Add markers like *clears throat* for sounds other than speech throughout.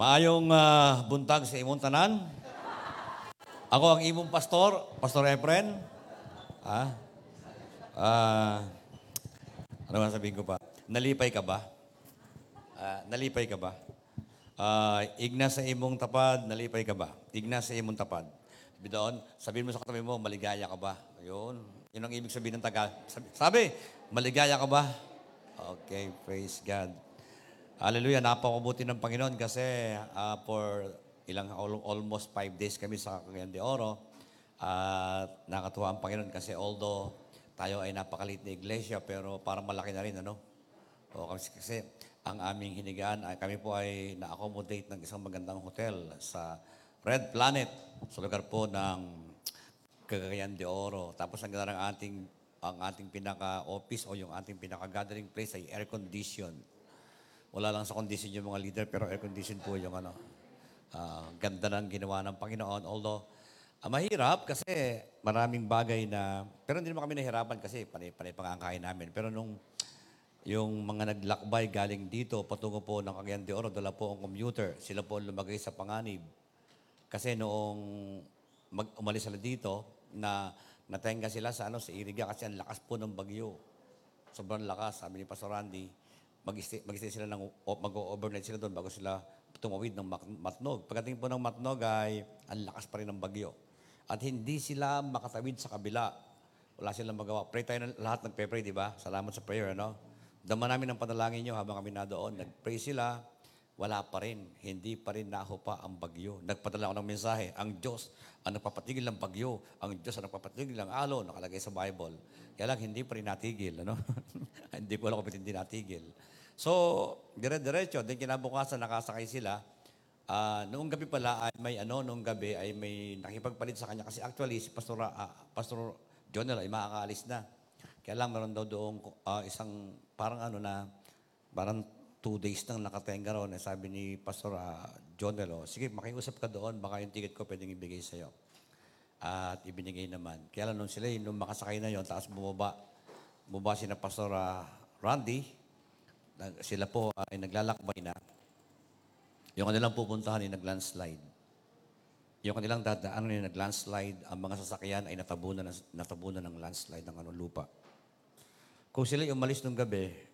Maayong ah, buntag sa imong tanan. Ako ang imong pastor, Pastor Efren. Ah, ah, ano ba sabihin ko pa? Nalipay ka ba? Ah, nalipay ka ba? Ah, igna sa imong tapad, nalipay ka ba? Igna sa imong tapad. Sabi sabihin mo sa katabi mo, maligaya ka ba? Ayun. Yun ang ibig sabihin ng taga. Sabi, sabi maligaya ka ba? Okay, praise God. Hallelujah, napakabuti ng Panginoon kasi ah, for ilang al- almost five days kami sa Cagayan de Oro. At nakatuwa ang Panginoon kasi although tayo ay napakalit na iglesia pero parang malaki na rin, ano? O, kasi, kasi ang aming hinigaan ay kami po ay na-accommodate ng isang magandang hotel sa Red Planet sa lugar po ng Cagayan de Oro. Tapos ang ganda ng ating ang ating pinaka-office o yung ating pinaka-gathering place ay air condition. Wala lang sa condition yung mga leader pero air condition po yung ano. ah, ganda ng ginawa ng Panginoon. Although ah, mahirap kasi maraming bagay na pero hindi naman kami nahirapan kasi panay-panay pangangkain namin. Pero nung yung mga naglakbay galing dito, patungo po ng Cagayan de Oro, dala po ang commuter. Sila po lumagay sa panganib. Kasi noong mag umalis sila dito, na natenga sila sa ano sa Iriga kasi ang lakas po ng bagyo. Sobrang lakas, sabi ni Pastor Randy. Mag-stay, sila ng mag-overnight sila doon bago sila tumawid ng Matnog. Pagdating po ng Matnog ay ang lakas pa rin ng bagyo. At hindi sila makatawid sa kabila. Wala silang magawa. Pray tayo na lahat nagpe-pray, di ba? Salamat sa prayer, ano? Dama namin ang panalangin nyo habang kami na doon. Nag-pray sila, wala pa rin. Hindi pa rin nahupa ang bagyo. Nagpadala ako ng mensahe, ang Diyos ang nagpapatigil ng bagyo. Ang Diyos ang nagpapatigil ng alo, nakalagay sa Bible. Kaya lang, hindi pa rin natigil. Ano? *laughs* hindi ko alam kung hindi natigil. So, dire-diretso. Then kinabukasan, nakasakay sila. Ah, noong gabi pala ay may ano, noong gabi ay may nakipagpalit sa kanya kasi actually si Pastor ah, Pastor Jonel ay makakaalis na. Kaya lang meron daw doong ah, isang parang ano na parang two days nang nakatenga ron. Eh, sabi ni Pastor uh, Jonel, oh, sige makiusap ka doon, baka yung ticket ko pwedeng ibigay sa'yo. At ibinigay naman. Kaya lang nung sila, nung makasakay na yon, tapos bumaba, bumaba si na Pastor ah, Randy, sila po ay naglalakbay na. Yung kanilang pupuntahan ay nag-landslide. Yung kanilang dadaanan ay nag-landslide, ang mga sasakyan ay natabunan, natabunan ng landslide ng ano, lupa. Kung sila umalis nung gabi,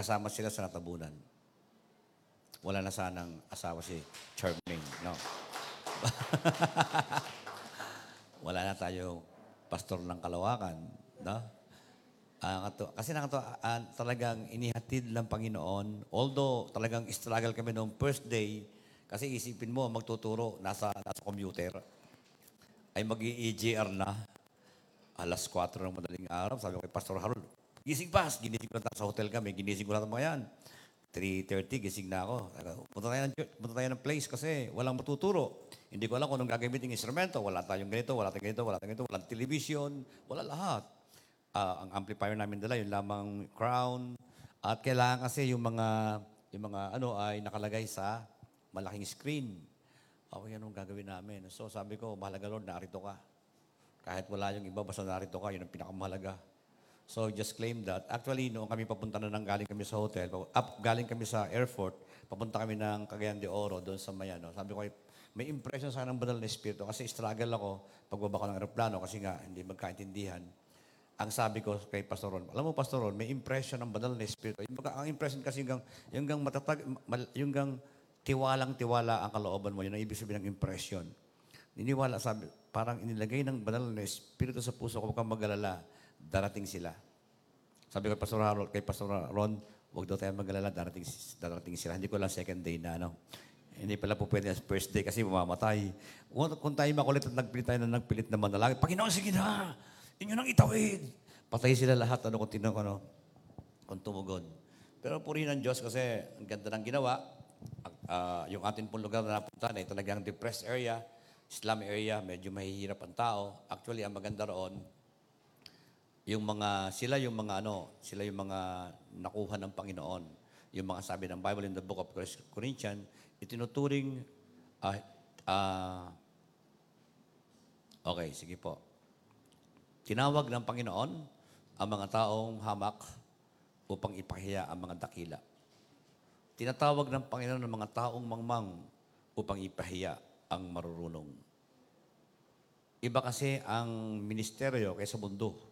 kasama sila sa natabunan. Wala na sanang asawa si Charmaine. No. *laughs* Wala na tayo pastor ng kalawakan. No? Ah, kato- kasi nakato, ah, talagang inihatid ng Panginoon. Although talagang struggle kami noong first day, kasi isipin mo, magtuturo, nasa, nasa computer, ay mag EGR na. Alas 4 ng madaling araw, sabi ko kay Pastor Harold, gising pa, ginising ko na sa hotel kami, ginising ko na mga yan. 3.30, gising na ako. Punta tayo ng church, punta tayo ng place kasi walang matuturo. Hindi ko alam kung anong gagamitin ng instrumento. Wala tayong ganito, wala tayong ganito, wala tayong ganito, walang television, wala lahat. Ah, ang amplifier namin dala, yung lamang crown. At kailangan kasi yung mga, yung mga ano ay nakalagay sa malaking screen. Okay, anong gagawin namin? So sabi ko, mahalaga Lord, narito ka. Kahit wala yung iba, basta narito ka, yun ang pinakamahalaga. So just claim that. Actually, noong kami papunta na nang galing kami sa hotel, up, galing kami sa airport, papunta kami ng Cagayan de Oro, doon sa Mayano. Sabi ko, may impression sa akin ng banal na espiritu kasi struggle ako pagbaba ko ng aeroplano kasi nga hindi magkaintindihan. Ang sabi ko kay Pastor Ron, alam mo Pastor Ron, may impression ng banal na espiritu. Yung, ang impression kasi yung yung gang matatag, yung gang tiwalang-tiwala ang kalooban mo. Yun ang ibig sabihin ng impression. Niniwala, sabi, parang inilagay ng banal na espiritu sa puso ko, huwag kang mag-alala, darating sila. Sabi ko Pastor Harold, kay Pastor Ron, huwag daw tayo mag-alala, darating, darating sila. Hindi ko lang second day na, ano. Hindi pala po pwede as first day kasi mamamatay. Kung, kung tayo makulit at nagpilit tayo na nagpilit na manalangin, Panginoon, sige na! Inyo nang itawid! Patay sila lahat, ano, kung tinang, ano, kung tumugon. Pero purihin ng Diyos kasi ang ganda ng ginawa. Ah, yung atin pong lugar na napunta ay talagang depressed area, slum area, medyo mahihirap ang tao. Actually, ang maganda roon, yung mga, sila yung mga ano, sila yung mga nakuha ng Panginoon. Yung mga sabi ng Bible in the book of Corinthians, itinuturing, ah, ah, okay, sige po. Tinawag ng Panginoon ang mga taong hamak upang ipahiya ang mga dakila. tinatawag ng Panginoon ng mga taong mangmang upang ipahiya ang marurunong. Iba kasi ang ministeryo kaysa mundo.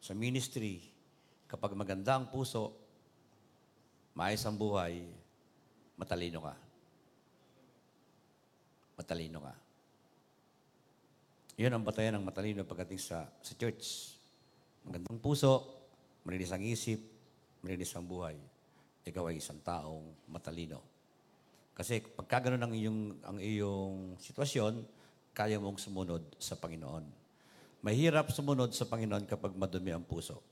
Sa ministry, kapag maganda ang puso, maayos ang buhay, matalino ka. Matalino ka. Yun ang batayan ng matalino pagdating sa, sa church. Magandang puso, malinis ang isip, malinis ang buhay. Ikaw ay isang taong matalino. Kasi pagka ganun ang iyong, ang iyong sitwasyon, kaya mong sumunod sa Panginoon. Mahirap sumunod sa Panginoon kapag madumi ang puso.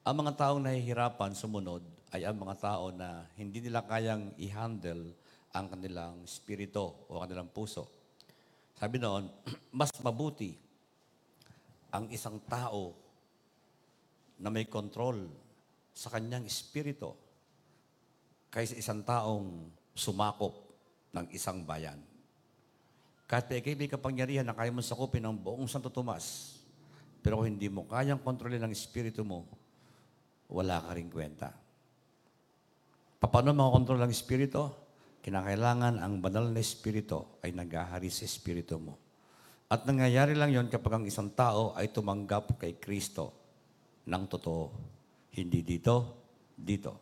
Ang mga taong nahihirapan sumunod ay ang mga tao na hindi nila kayang i-handle ang kanilang spirito o kanilang puso. Sabi noon, *clears throat* mas mabuti ang isang tao na may control sa kanyang espiritu kaysa isang taong sumakop ng isang bayan. Kahit pa ikay may kapangyarihan na kaya mo sakupin ng buong Santo Tomas, pero kung hindi mo kayang kontrolin ang espiritu mo, wala ka rin kwenta. Paano makakontrol ang espiritu? Kinakailangan ang banal na espiritu ay naghahari sa espiritu mo. At nangyayari lang yon kapag ang isang tao ay tumanggap kay Kristo ng totoo. Hindi dito, dito.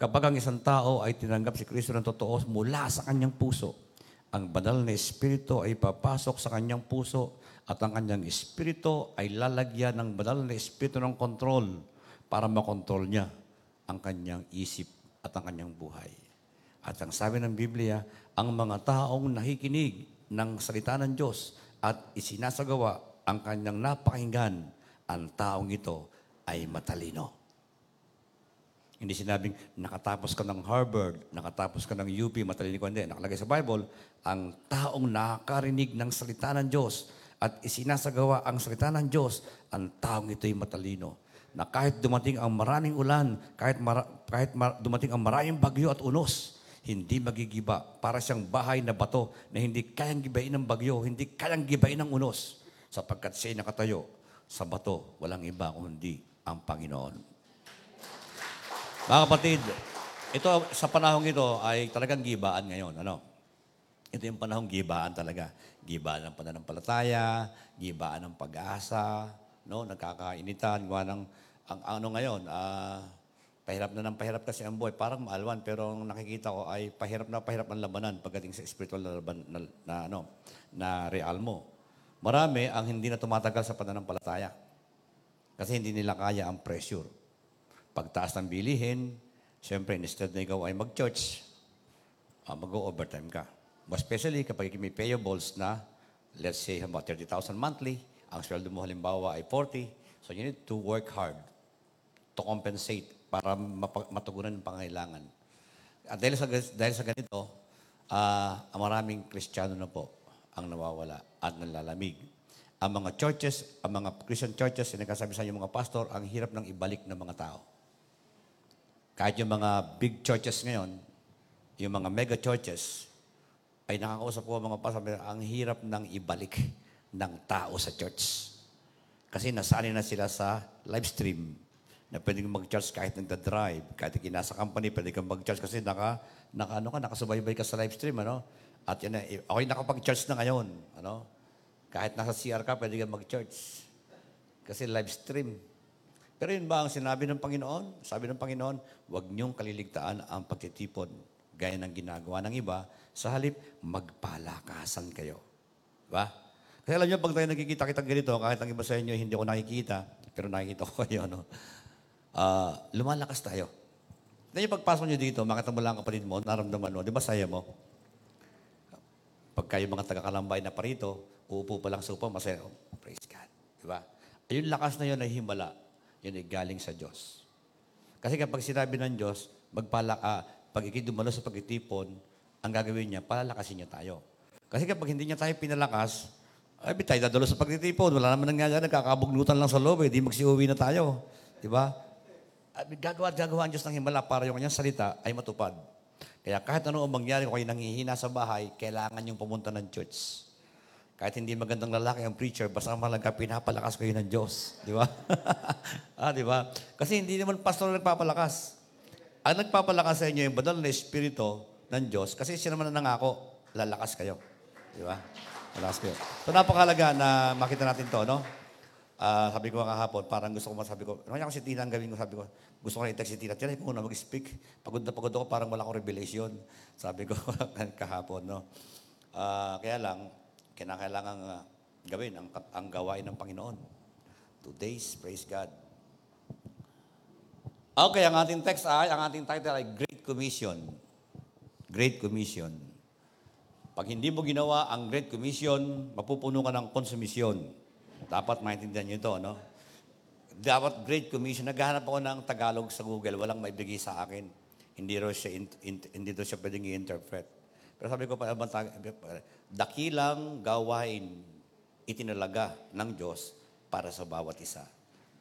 Kapag ang isang tao ay tinanggap si Kristo ng totoo mula sa kanyang puso, ang banal na espiritu ay papasok sa kanyang puso at ang kanyang espiritu ay lalagyan ng banal na espiritu ng kontrol para makontrol niya ang kanyang isip at ang kanyang buhay. At ang sabi ng Biblia, ang mga taong nakikinig ng salita ng Diyos at isinasagawa ang kanyang napakinggan, ang taong ito ay matalino. Hindi sinabing nakatapos ka ng Harvard, nakatapos ka ng UP, matalino ka hindi. Nakalagay sa Bible, ang taong nakakarinig ng salita ng Diyos at isinasagawa ang salita ng Diyos, ang taong ito'y matalino. Na kahit dumating ang maraming ulan, kahit, mara, kahit mar, dumating ang maraming bagyo at unos, hindi magigiba. Para siyang bahay na bato na hindi kayang gibain ng bagyo, hindi kayang gibain ng unos. Sapagkat siya'y nakatayo sa bato, walang iba kundi ang Panginoon. Mga kapatid, ito sa panahong ito ay talagang gibaan ngayon. Ano? Ito yung panahong gibaan talaga. Gibaan ng pananampalataya, gibaan ng pag-asa, no? nagkakainitan, gawa ng, ang ano ngayon, ah, pahirap na ng pahirap kasi ang buhay. Parang maalwan, pero ang nakikita ko ay pahirap na pahirap ang labanan pagdating sa spiritual na, laban, na, na, ano, na real mo. Marami ang hindi na tumatagal sa pananampalataya. Kasi hindi nila kaya ang pressure pagtaas ng bilihin, siyempre, instead na ikaw ay mag-church, uh, mag-overtime ka. But especially kapag may payables na, let's say, about 30,000 monthly, ang sweldo mo halimbawa ay 40, so you need to work hard to compensate para matugunan ang pangailangan. At dahil sa, dahil sa ganito, uh, maraming Kristiyano na po ang nawawala at nalalamig. Ang mga churches, ang mga Christian churches, sinakasabi sa inyo mga pastor, ang hirap ng ibalik ng mga tao. Kahit yung mga big churches ngayon, yung mga mega churches, ay nakakausap ko mga pastor, ang hirap ng ibalik ng tao sa church. Kasi nasanay na sila sa live stream na pwede kang mag-charge kahit nagda-drive, kahit nasa company, pwede kang mag-charge kasi naka, naka, ano ka, nakasubaybay ka sa live stream, ano? At yan, eh, ako'y nakapag-charge na ngayon, ano? Kahit nasa CR ka, pwede kang mag-charge. Kasi live stream. Pero yun ba ang sinabi ng Panginoon? Sabi ng Panginoon, huwag niyong kaliligtaan ang pagtitipon gaya ng ginagawa ng iba. Sa halip, magpalakasan kayo. Diba? Kasi alam niyo, pag tayo nagkikita-kita ganito, kahit ang iba sa inyo hindi ko nakikita, pero nakikita ko *laughs* kayo, no? Uh, lumalakas tayo. Then yung pagpasok niyo dito, makita mo lang ang kapatid mo, naramdaman mo, di ba saya mo? Pagka yung mga taga-kalambay na parito, uupo pa lang sa upo, masaya, oh, praise God. Di ba? Yung lakas na yun ay himala yun ay galing sa Diyos. Kasi kapag sinabi ng Diyos, magpala, ah, pag ikay dumalo sa pagtitipon, ang gagawin niya, palalakasin niya tayo. Kasi kapag hindi niya tayo pinalakas, ay, tayo dadalo sa pagtitipon. Wala naman nangyayari, nagkakabugnutan lang sa loob eh. Di magsiuwi na tayo. Di ba? Gagawa at gagawa ang Diyos ng himala para yung kanyang salita ay matupad. Kaya kahit ano ang mangyari kung kayo nangihina sa bahay, kailangan yung pumunta ng church. Kahit hindi magandang lalaki ang preacher, basta malaga pinapalakas kayo ng Diyos. Di ba? *laughs* ah, di ba? Kasi hindi naman pastor nagpapalakas. Ang nagpapalakas sa inyo yung banal na espiritu ng Diyos kasi siya naman ang nangako, lalakas kayo. Di ba? Lalakas kayo. So napakalaga na makita natin to, no? Ah, sabi ko kahapon, parang gusto ko masabi ko, ano ko si Tina ang gawin ko, sabi ko, gusto ko na i-text si Tina, Tina, ikaw na mag-speak. Pagod na pagod ako, parang wala akong revelation. Sabi ko *laughs* kahapon, no? Ah, kaya lang, kinakailangan uh, gawin ang, ang gawain ng Panginoon. Two days, praise God. Okay, ang ating text ay, ang ating title ay Great Commission. Great Commission. Pag hindi mo ginawa ang Great Commission, mapupuno ka ng konsumisyon. Dapat maintindihan nyo ito, no? Dapat Great Commission. Naghahanap ako ng Tagalog sa Google. Walang maibigay sa akin. Hindi raw siya, in- in- hindi daw siya pwedeng i-interpret. Pero sabi ko pa, dakilang gawain itinalaga ng Diyos para sa bawat isa.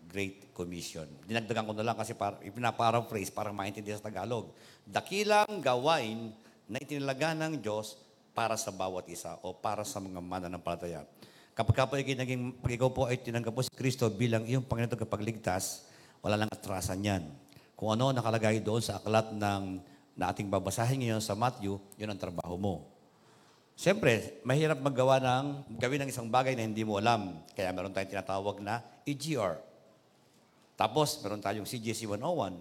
Great Commission. Dinagdagan ko na lang kasi para, ipinaparaphrase para maintindihan sa Tagalog. Dakilang gawain na itinalaga ng Diyos para sa bawat isa o para sa mga mananampalataya. Kapag ka po ikay naging, pag ikaw po ay tinanggap po si Kristo bilang iyong Panginoon kapagligtas, wala lang atrasan yan. Kung ano nakalagay doon sa aklat ng na ating babasahin ngayon sa Matthew, yun ang trabaho mo. Siyempre, mahirap maggawa ng, gawin ng isang bagay na hindi mo alam. Kaya meron tayong tinatawag na EGR. Tapos, meron tayong CJC 101.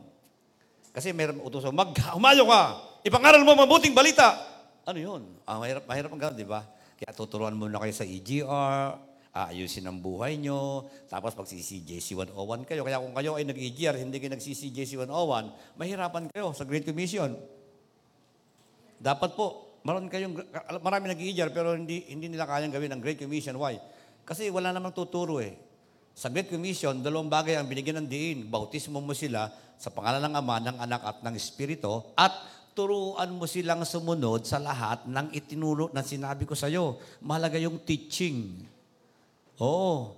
Kasi meron utusan, mag, humayo ka! Ipangaral mo mabuting balita! Ano yun? Ah, mahirap, mahirap ang gano'n, di ba? Kaya tuturuan mo na kayo sa EGR, aayusin ang buhay nyo, tapos magsi-CJC 101 kayo. Kaya kung kayo ay nag-EGR, hindi kayo nag-CJC 101, mahirapan kayo sa Great Commission. Dapat po, maroon kayong, marami nag-EGR pero hindi, hindi nila kayang gawin ang Great Commission. Why? Kasi wala namang tuturo eh. Sa Great Commission, dalawang bagay ang binigyan ng diin. Bautismo mo sila sa pangalan ng Ama, ng Anak at ng Espiritu at turuan mo silang sumunod sa lahat ng itinuro na sinabi ko sa iyo. Mahalaga yung teaching. Oo.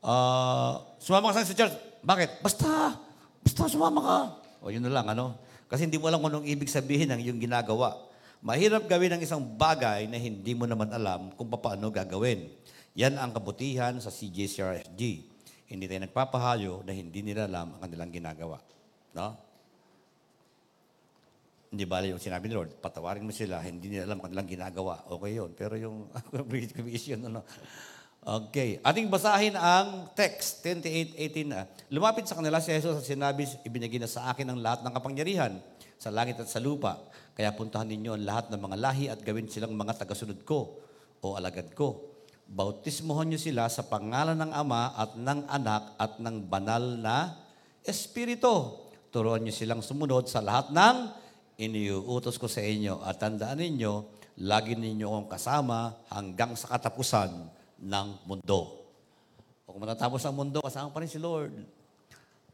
Ah, sumama ka sa church. Bakit? Basta. Basta sumama ka. O yun na lang, ano? Kasi hindi mo alam kung anong ibig sabihin ng iyong ginagawa. Mahirap gawin ang isang bagay na hindi mo naman alam kung paano gagawin. Yan ang kabutihan sa CJCRFG. Hindi tayo nagpapahayo na hindi nila alam ang kanilang ginagawa. No? Hindi ba yung sinabi ni Lord, patawarin mo sila, hindi nila alam ang kanilang ginagawa. Okay yun. Pero yung *laughs* commission, ano, Okay. Ating basahin ang text, 28.18 na. Lumapit sa kanila si Jesus at sinabi, ibinigay na sa akin ang lahat ng kapangyarihan sa langit at sa lupa. Kaya puntahan ninyo ang lahat ng mga lahi at gawin silang mga tagasunod ko o alagad ko. Bautismohan niyo sila sa pangalan ng Ama at ng Anak at ng banal na Espiritu. Turuan niyo silang sumunod sa lahat ng iniuutos ko sa inyo. At tandaan ninyo, lagi ninyo akong kasama hanggang sa katapusan ng mundo. O kung matatapos ang mundo, kasama pa rin si Lord.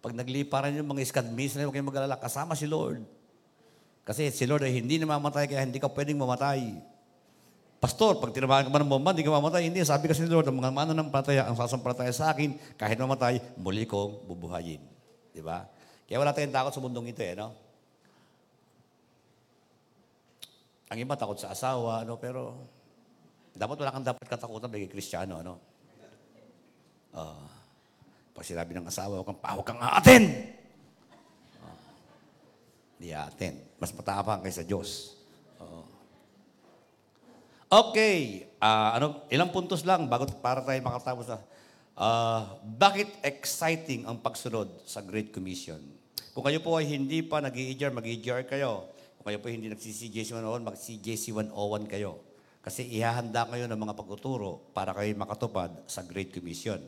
Pag nagliparan yung mga iskadmis na huwag kayong mag-alala, kasama si Lord. Kasi si Lord ay hindi namamatay, kaya hindi ka pwedeng mamatay. Pastor, pag tinabahan ka ba ng bomba, hindi ka mamatay. Hindi, sabi kasi ni Lord, ang mga mana ng pataya, ang sasampalataya sa akin, kahit mamatay, muli kong bubuhayin. Di ba? Kaya wala tayong takot sa mundong ito eh, no? Ang iba takot sa asawa, ano, pero dapat wala kang dapat katakutan bigay kristyano, ano? Uh, pag sinabi ng asawa, huwag kang pawag kang aatin! Uh, di aatin. Mas matapang kaysa Diyos. Uh, okay. Uh, ano, ilang puntos lang bago para tayo makatapos na. Uh, bakit exciting ang pagsunod sa Great Commission? Kung kayo po ay hindi pa nag-i-EJR, mag-i-EJR kayo. Kung kayo po hindi nag-CJC 101, mag-CJC 101 kayo. Kasi ihahanda kayo ng mga pagtuturo para kayo makatupad sa Great Commission.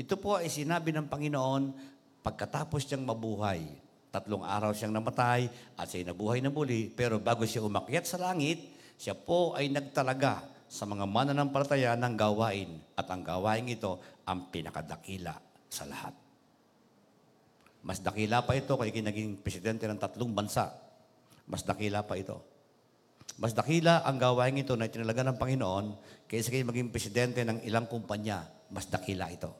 Ito po ay sinabi ng Panginoon pagkatapos siyang mabuhay. Tatlong araw siyang namatay at siya'y nabuhay na muli. Pero bago siya umakyat sa langit, siya po ay nagtalaga sa mga mananampalataya ng gawain. At ang gawain ito ang pinakadakila sa lahat. Mas dakila pa ito kay naging presidente ng tatlong bansa. Mas dakila pa ito. Mas dakila ang gawain ito na itinalaga ng Panginoon kaysa kayo maging presidente ng ilang kumpanya. Mas dakila ito.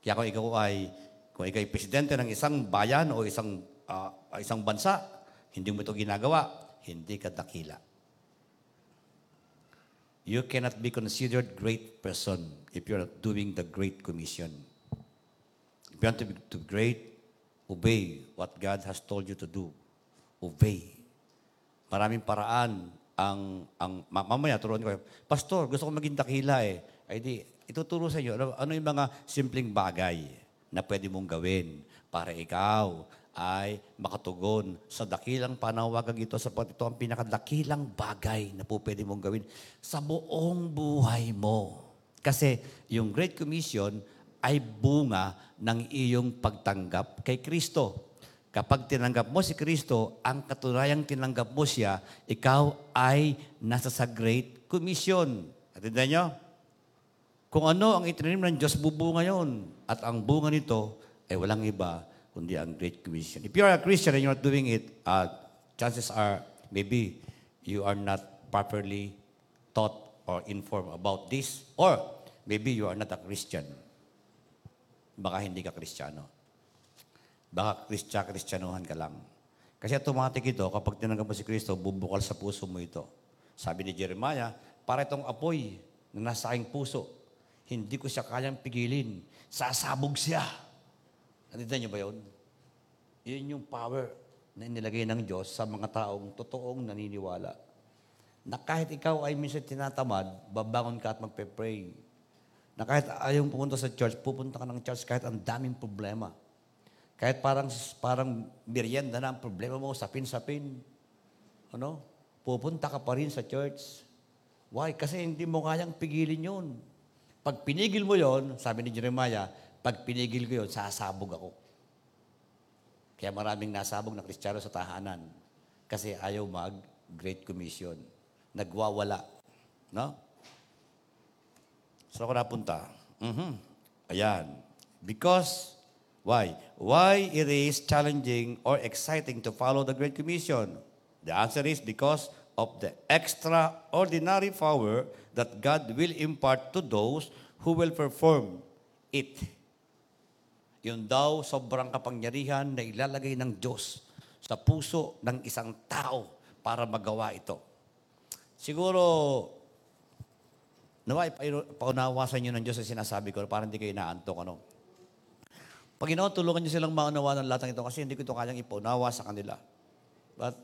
Kaya kung ikaw ay, kung ikaw ay presidente ng isang bayan o isang, uh, isang bansa, hindi mo ito ginagawa, hindi ka dakila. You cannot be considered great person if you're not doing the Great Commission. If you want to be great, obey what God has told you to do. obey. Maraming paraan ang ang mamaya turuan ko. Pastor, gusto ko maging dakila eh. Ay di, ituturo sa inyo ano, ano yung mga simpleng bagay na pwede mong gawin para ikaw ay makatugon sa dakilang panawagan ito sapagkat ito ang pinakadakilang bagay na po pwede mong gawin sa buong buhay mo. Kasi yung Great Commission ay bunga ng iyong pagtanggap kay Kristo. Kapag tinanggap mo si Kristo, ang katunayang tinanggap mo siya, ikaw ay nasa sa Great Commission. Atindan nyo? Kung ano ang itinanim ng Diyos, bubunga yon. At ang bunga nito ay walang iba kundi ang Great Commission. If you are a Christian and you're not doing it, uh, chances are maybe you are not properly taught or informed about this, or maybe you are not a Christian. Baka hindi ka Kristiyano. Baka Kristya, Kristyanuhan ka lang. Kasi automatic ito, kapag tinanggap mo si Kristo, bubukal sa puso mo ito. Sabi ni Jeremiah, para itong apoy na nasa aking puso, hindi ko siya kayang pigilin. Sasabog siya. Natindihan niyo ba yun? Yun yung power na inilagay ng Diyos sa mga taong totoong naniniwala. Na kahit ikaw ay minsan tinatamad, babangon ka at magpe-pray. Na kahit ayaw pupunta sa church, pupunta ka ng church kahit ang daming problema. Kahit parang, parang merienda na ang problema mo, sapin-sapin. Ano? Pupunta ka pa rin sa church. Why? Kasi hindi mo kayang pigilin yun. Pag pinigil mo yon, sabi ni Jeremiah, pag pinigil ko yun, sasabog ako. Kaya maraming nasabog na kristyano sa tahanan. Kasi ayaw mag-Great Commission. Nagwawala. No? So ako napunta. Mm-hmm. Ayan. Because, why? Why it is challenging or exciting to follow the Great Commission? The answer is because of the extraordinary power that God will impart to those who will perform it. Yun daw sobrang kapangyarihan na ilalagay ng Diyos sa puso ng isang tao para magawa ito. Siguro, naway, paunawasan nyo ng Diyos sa sinasabi ko para hindi kayo naantok. Ano? Panginoon, tulungan niyo silang maunawa ng lahat ng ito kasi hindi ko ito kayang ipaunawa sa kanila. But,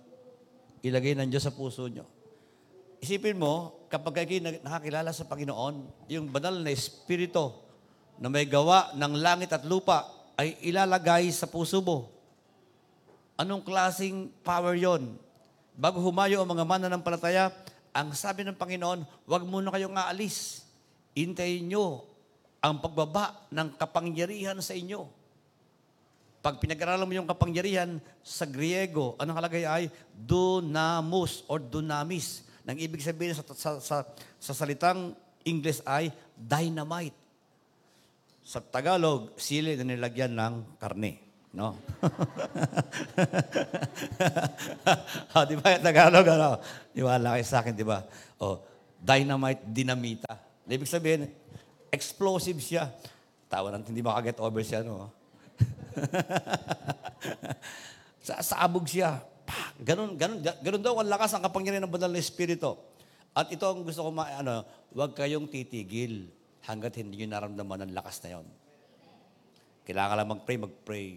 ilagay ng Diyos sa puso nyo. Isipin mo, kapag kayo nakakilala sa Panginoon, yung banal na Espiritu na may gawa ng langit at lupa ay ilalagay sa puso mo. Anong klasing power yon? Bago humayo ang mga mananampalataya, ang sabi ng Panginoon, huwag muna kayong aalis. Intayin nyo ang pagbaba ng kapangyarihan sa inyo. Pag pinag-aralan mo yung kapangyarihan sa Griego, anong kalagay ay dunamus or dunamis. Nang ibig sabihin sa, sa, sa, sa salitang English ay dynamite. Sa Tagalog, sili na nilagyan ng karne. No? *laughs* oh, di ba yung Tagalog, ano? Iwala kayo sa akin, di ba? Oh, dynamite, dinamita. Ibig sabihin, explosive siya. Tawa natin, hindi makaget over siya, no? *laughs* Sasabog siya. Pa, ganun, ganun, ganun daw ang lakas ang kapangyarihan ng banal na Espiritu. At ito ang gusto ko, ma, ano, huwag kayong titigil hanggat hindi nyo naramdaman ang lakas na yon. Kailangan lang mag-pray, mag-pray.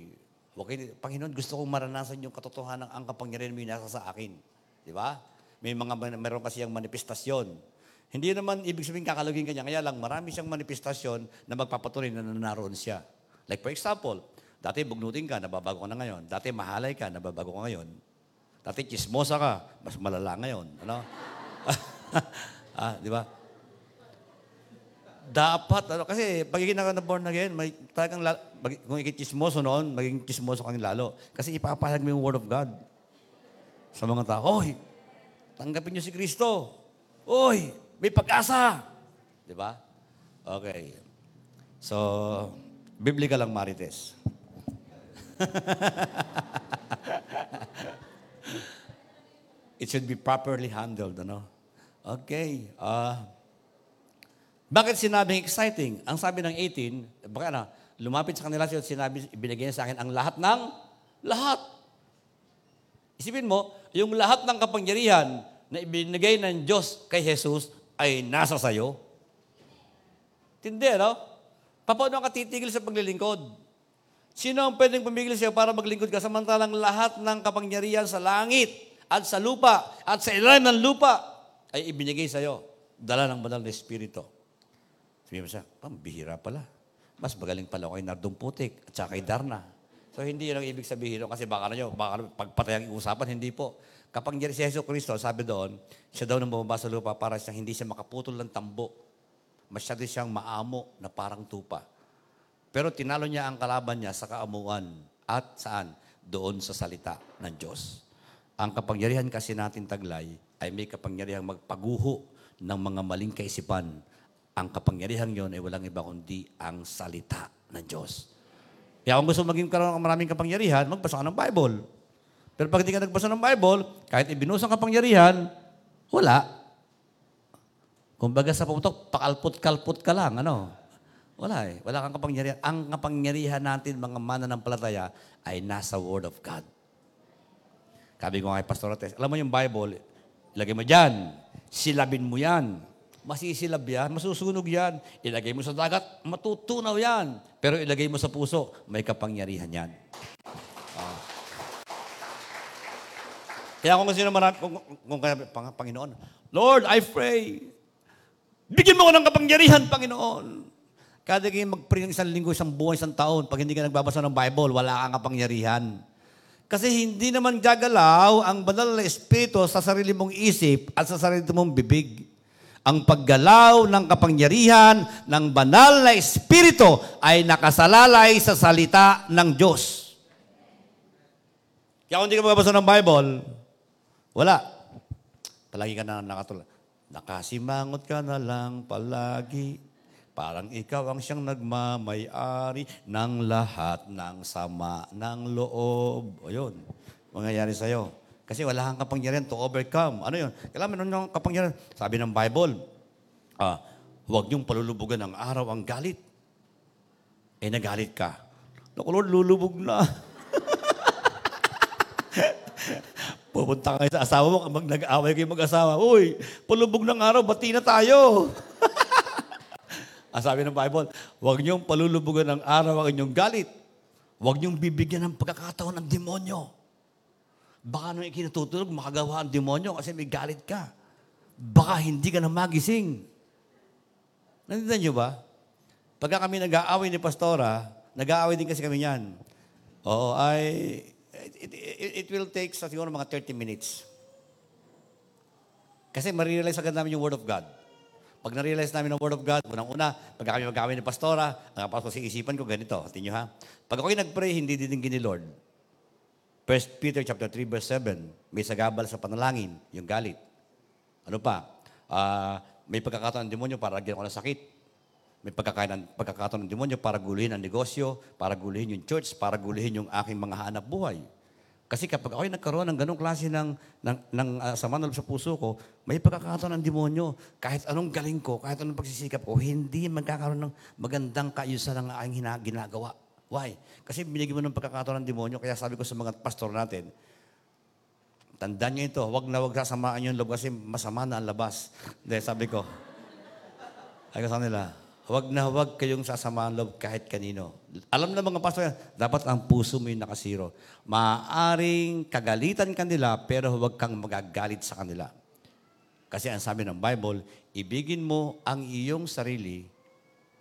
Okay, Panginoon, gusto kong maranasan yung katotohanan ng ang kapangyarihan mo nasa sa akin. Di ba? May mga, meron kasi yung manifestasyon. Hindi naman ibig sabihin kakalugin kanya. Kaya lang, marami siyang manifestasyon na magpapatunay na naroon siya. Like for example, dati bugnutin ka, nababago ka na ngayon. Dati mahalay ka, nababago ka ngayon. Dati chismosa ka, mas malala ngayon. Ano? *laughs* ah, di ba? dapat, ano, kasi pagiging na born again, may talagang, kung ikichismoso noon, maging chismoso kang lalo. Kasi ipapahag mo yung Word of God sa mga tao. Oy, tanggapin niyo si Kristo. Oy, may pag-asa. Di ba? Okay. So, biblical lang marites. *laughs* It should be properly handled, ano? Okay. Uh, bakit sinabing exciting? Ang sabi ng 18, baka na, lumapit sa kanila siya at sinabi, ibinigay niya sa akin ang lahat ng lahat. Isipin mo, yung lahat ng kapangyarihan na ibinigay ng Diyos kay Jesus ay nasa sayo. Tindi, no? Paano ka titigil sa paglilingkod? Sino ang pwedeng pumigil sa'yo para maglingkod ka samantalang lahat ng kapangyarihan sa langit at sa lupa at sa ilalim ng lupa ay ibinigay sa'yo. Dala ng banal na Espiritu. Sabi mo siya, pambihira pala. Mas magaling pala kay Nardong Putik at saka kay Darna. So hindi yun ang ibig sabihin kasi baka na nyo, baka pagpatay ang usapan, hindi po. Kapag si Yeso Cristo, sabi doon, siya daw nang bumaba sa lupa para siyang hindi siya makaputol ng tambo. Masyado siyang maamo na parang tupa. Pero tinalo niya ang kalaban niya sa kaamuan at saan? Doon sa salita ng Diyos. Ang kapangyarihan kasi natin taglay ay may kapangyarihang magpaguho ng mga maling kaisipan. Ang kapangyarihan yon ay walang iba kundi ang salita ng Diyos. Kaya kung gusto maging karoon ng maraming kapangyarihan, magbasa ka ng Bible. Pero pag hindi ka nagbasa ng Bible, kahit ibinus ang kapangyarihan, wala. Kumbaga sa putok, pakalpot-kalpot ka lang, ano? Wala eh. Wala kang kapangyarihan. Ang kapangyarihan natin, mga mananampalataya, ay nasa Word of God. Sabi ko nga kay Pastor Otes, alam mo yung Bible, ilagay mo dyan, silabin mo yan. Masisilab yan, masusunog yan. Ilagay mo sa dagat, matutunaw yan. Pero ilagay mo sa puso, may kapangyarihan yan. Ah. Kaya kung sino marami, kung, kung, kung, Panginoon, Lord, I pray, bigyan mo ko ng kapangyarihan, Panginoon. Kada kayo mag-pray ng isang linggo, isang buwan, isang taon, pag hindi ka nagbabasa ng Bible, wala kang kapangyarihan. Kasi hindi naman gagalaw ang banal na espiritu sa sarili mong isip at sa sarili mong bibig. Ang paggalaw ng kapangyarihan ng banal na espiritu ay nakasalalay sa salita ng Diyos. Kaya kung hindi ka magbabasa ng Bible, wala. Palagi ka na nakatulad. Nakasimangot ka na lang palagi Parang ikaw ang siyang nagmamay-ari ng lahat ng sama ng loob. O yun, mangyayari sa'yo. Kasi wala kang kapangyarihan to overcome. Ano yun? Kailangan meron yung kapangyarihan. Sabi ng Bible, ah, huwag niyong palulubugan ng araw ang galit. Eh, nagalit ka. Naku Lord, lulubog na. *laughs* Pupunta kayo sa asawa mo, kapag nag-away kayo mag-asawa, Uy, palubog ng araw, bati na tayo. *laughs* Ang sabi ng Bible, huwag niyong palulubugan ng araw ang inyong galit. Huwag niyong bibigyan ng pagkakataon ng demonyo. Baka nung ikinatutulog, makagawa ang demonyo kasi may galit ka. Baka hindi ka na magising. Nandiyan niyo ba? Pagka kami nag-aaway ni Pastora, nag-aaway din kasi kami niyan. Oo, ay, it, it, it will take siguro mga 30 minutes. Kasi marirealize agad namin yung Word of God. Pag na-realize namin ang Word of God, unang-una, pag kami mag ni Pastora, ang pastor sa isipan ko, ganito, tingin ha. Pag ako'y nag-pray, hindi dinigin ni Lord. 1 Peter chapter 3 verse 7, may sagabal sa panalangin, yung galit. Ano pa? Uh, may pagkakataon ng demonyo para lagyan ko ng sakit. May pagkakataon, pagkakataon ng demonyo para gulihin ang negosyo, para gulihin yung church, para gulihin yung aking mga hanap buhay. Kasi kapag ako'y nagkaroon ng ganong klase ng, ng, ng uh, sama sa puso ko, may pagkakataon ng demonyo. Kahit anong galing ko, kahit anong pagsisikap ko, hindi magkakaroon ng magandang kaayusan ng aking ginagawa. Why? Kasi binigyan mo ng pagkakataon ng demonyo. Kaya sabi ko sa mga pastor natin, tandaan nyo ito, wag na wag sasamaan yung loob kasi masama na ang labas. Hindi, sabi ko, ay ko sa nila, Huwag na huwag kayong sasamahan loob kahit kanino. Alam na mga pastor, dapat ang puso mo yung nakasiro. Maaring kagalitan kanila, pero huwag kang magagalit sa kanila. Kasi ang sabi ng Bible, ibigin mo ang iyong sarili,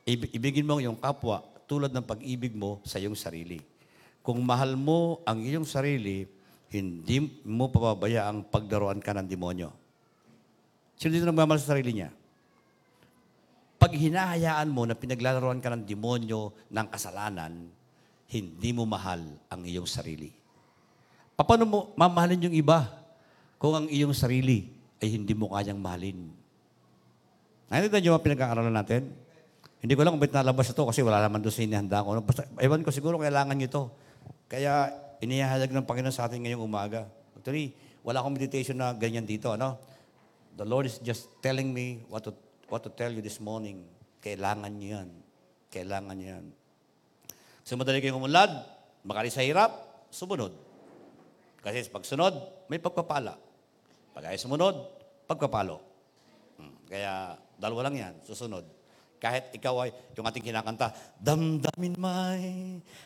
ibigin mo ang iyong kapwa tulad ng pag-ibig mo sa iyong sarili. Kung mahal mo ang iyong sarili, hindi mo papabaya ang pagdaruan ka ng demonyo. Sino dito nagmamahal sa sarili niya? Pag hinahayaan mo na pinaglalaroan ka ng demonyo ng kasalanan, hindi mo mahal ang iyong sarili. Paano mo mamahalin yung iba kung ang iyong sarili ay hindi mo kayang mahalin? Nakita niyo ang pinag-aaralan natin? Hindi ko lang kung ba't nalabas ito kasi wala naman doon sa inihanda ko. Basta, ewan ko siguro kailangan niyo ito. Kaya inihahalag ng Panginoon sa atin ngayong umaga. Actually, wala akong meditation na ganyan dito. Ano? The Lord is just telling me what to what to tell you this morning. Kailangan niyo yan. Kailangan niyo yan. So madali kayong umunlad, makali sa hirap, sumunod. Kasi pag sunod, may pagpapala. Pag ay sumunod, pagpapalo. Hmm. Kaya dalawa lang yan, susunod. Kahit ikaw ay, yung ating kinakanta, damdamin may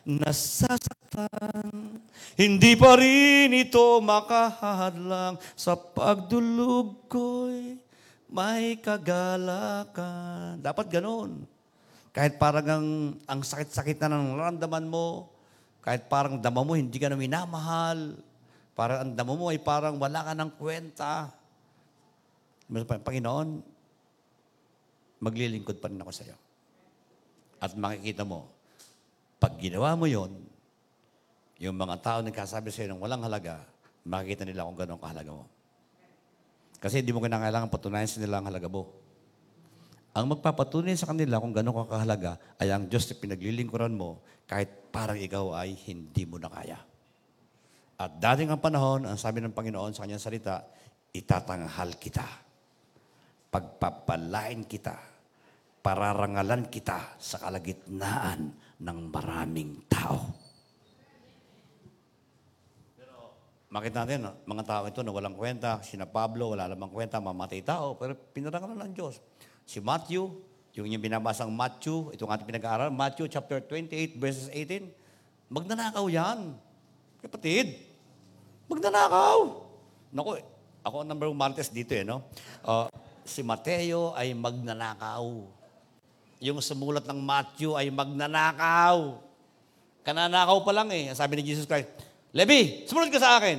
nasasaktan, hindi pa rin ito makahadlang sa pagdulog ko'y may kagalakan. Dapat ganun. Kahit parang ang, ang sakit-sakit na ng naramdaman mo, kahit parang dama mo hindi ka na minamahal, parang ang dama mo ay parang wala ka ng kwenta. Panginoon, maglilingkod pa rin ako sa iyo. At makikita mo, pag ginawa mo yon, yung mga tao nagkasabi sa iyo ng walang halaga, makikita nila kung gano'ng kahalaga mo. Kasi hindi mo kinakailangan patunayan sa nila ang halaga mo. Ang magpapatunay sa kanila kung gano'ng kakahalaga ay ang Diyos na pinaglilingkuran mo kahit parang ikaw ay hindi mo na kaya. At dating ang panahon, ang sabi ng Panginoon sa kanyang salita, itatanghal kita. Pagpapalain kita. Pararangalan kita sa kalagitnaan ng maraming tao. Makita natin, mga tao ito na walang kwenta, sina Pablo, wala lamang kwenta, mamatay tao, pero pinarangalan ng Diyos. Si Matthew, yung yung binabasang Matthew, itong ating pinag-aaral, Matthew chapter 28 verses 18, magnanakaw yan. Kapatid, magnanakaw. Naku, ako ang number one martes dito eh, no? Uh, si Mateo ay magnanakaw. Yung sumulat ng Matthew ay magnanakaw. Kananakaw pa lang eh. Sabi ni Jesus Christ, Levi, sumunod ka sa akin.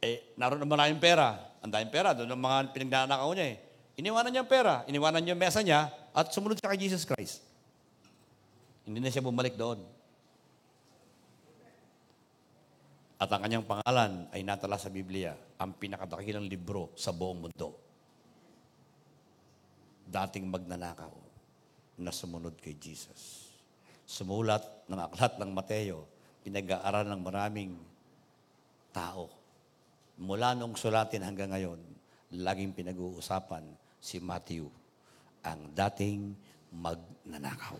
Eh, naroon naman maraming pera. Ang daming pera, doon ang mga pinagnanakaw niya eh. Iniwanan niya ang pera, iniwanan niya ang mesa niya, at sumunod siya kay Jesus Christ. Hindi na siya bumalik doon. At ang kanyang pangalan ay natala sa Biblia, ang pinakadakilang libro sa buong mundo. Dating magnanakaw na sumunod kay Jesus. Sumulat ng aklat ng Mateo, pinag-aaral ng maraming tao. Mula noong sulatin hanggang ngayon, laging pinag-uusapan si Matthew, ang dating magnanakaw.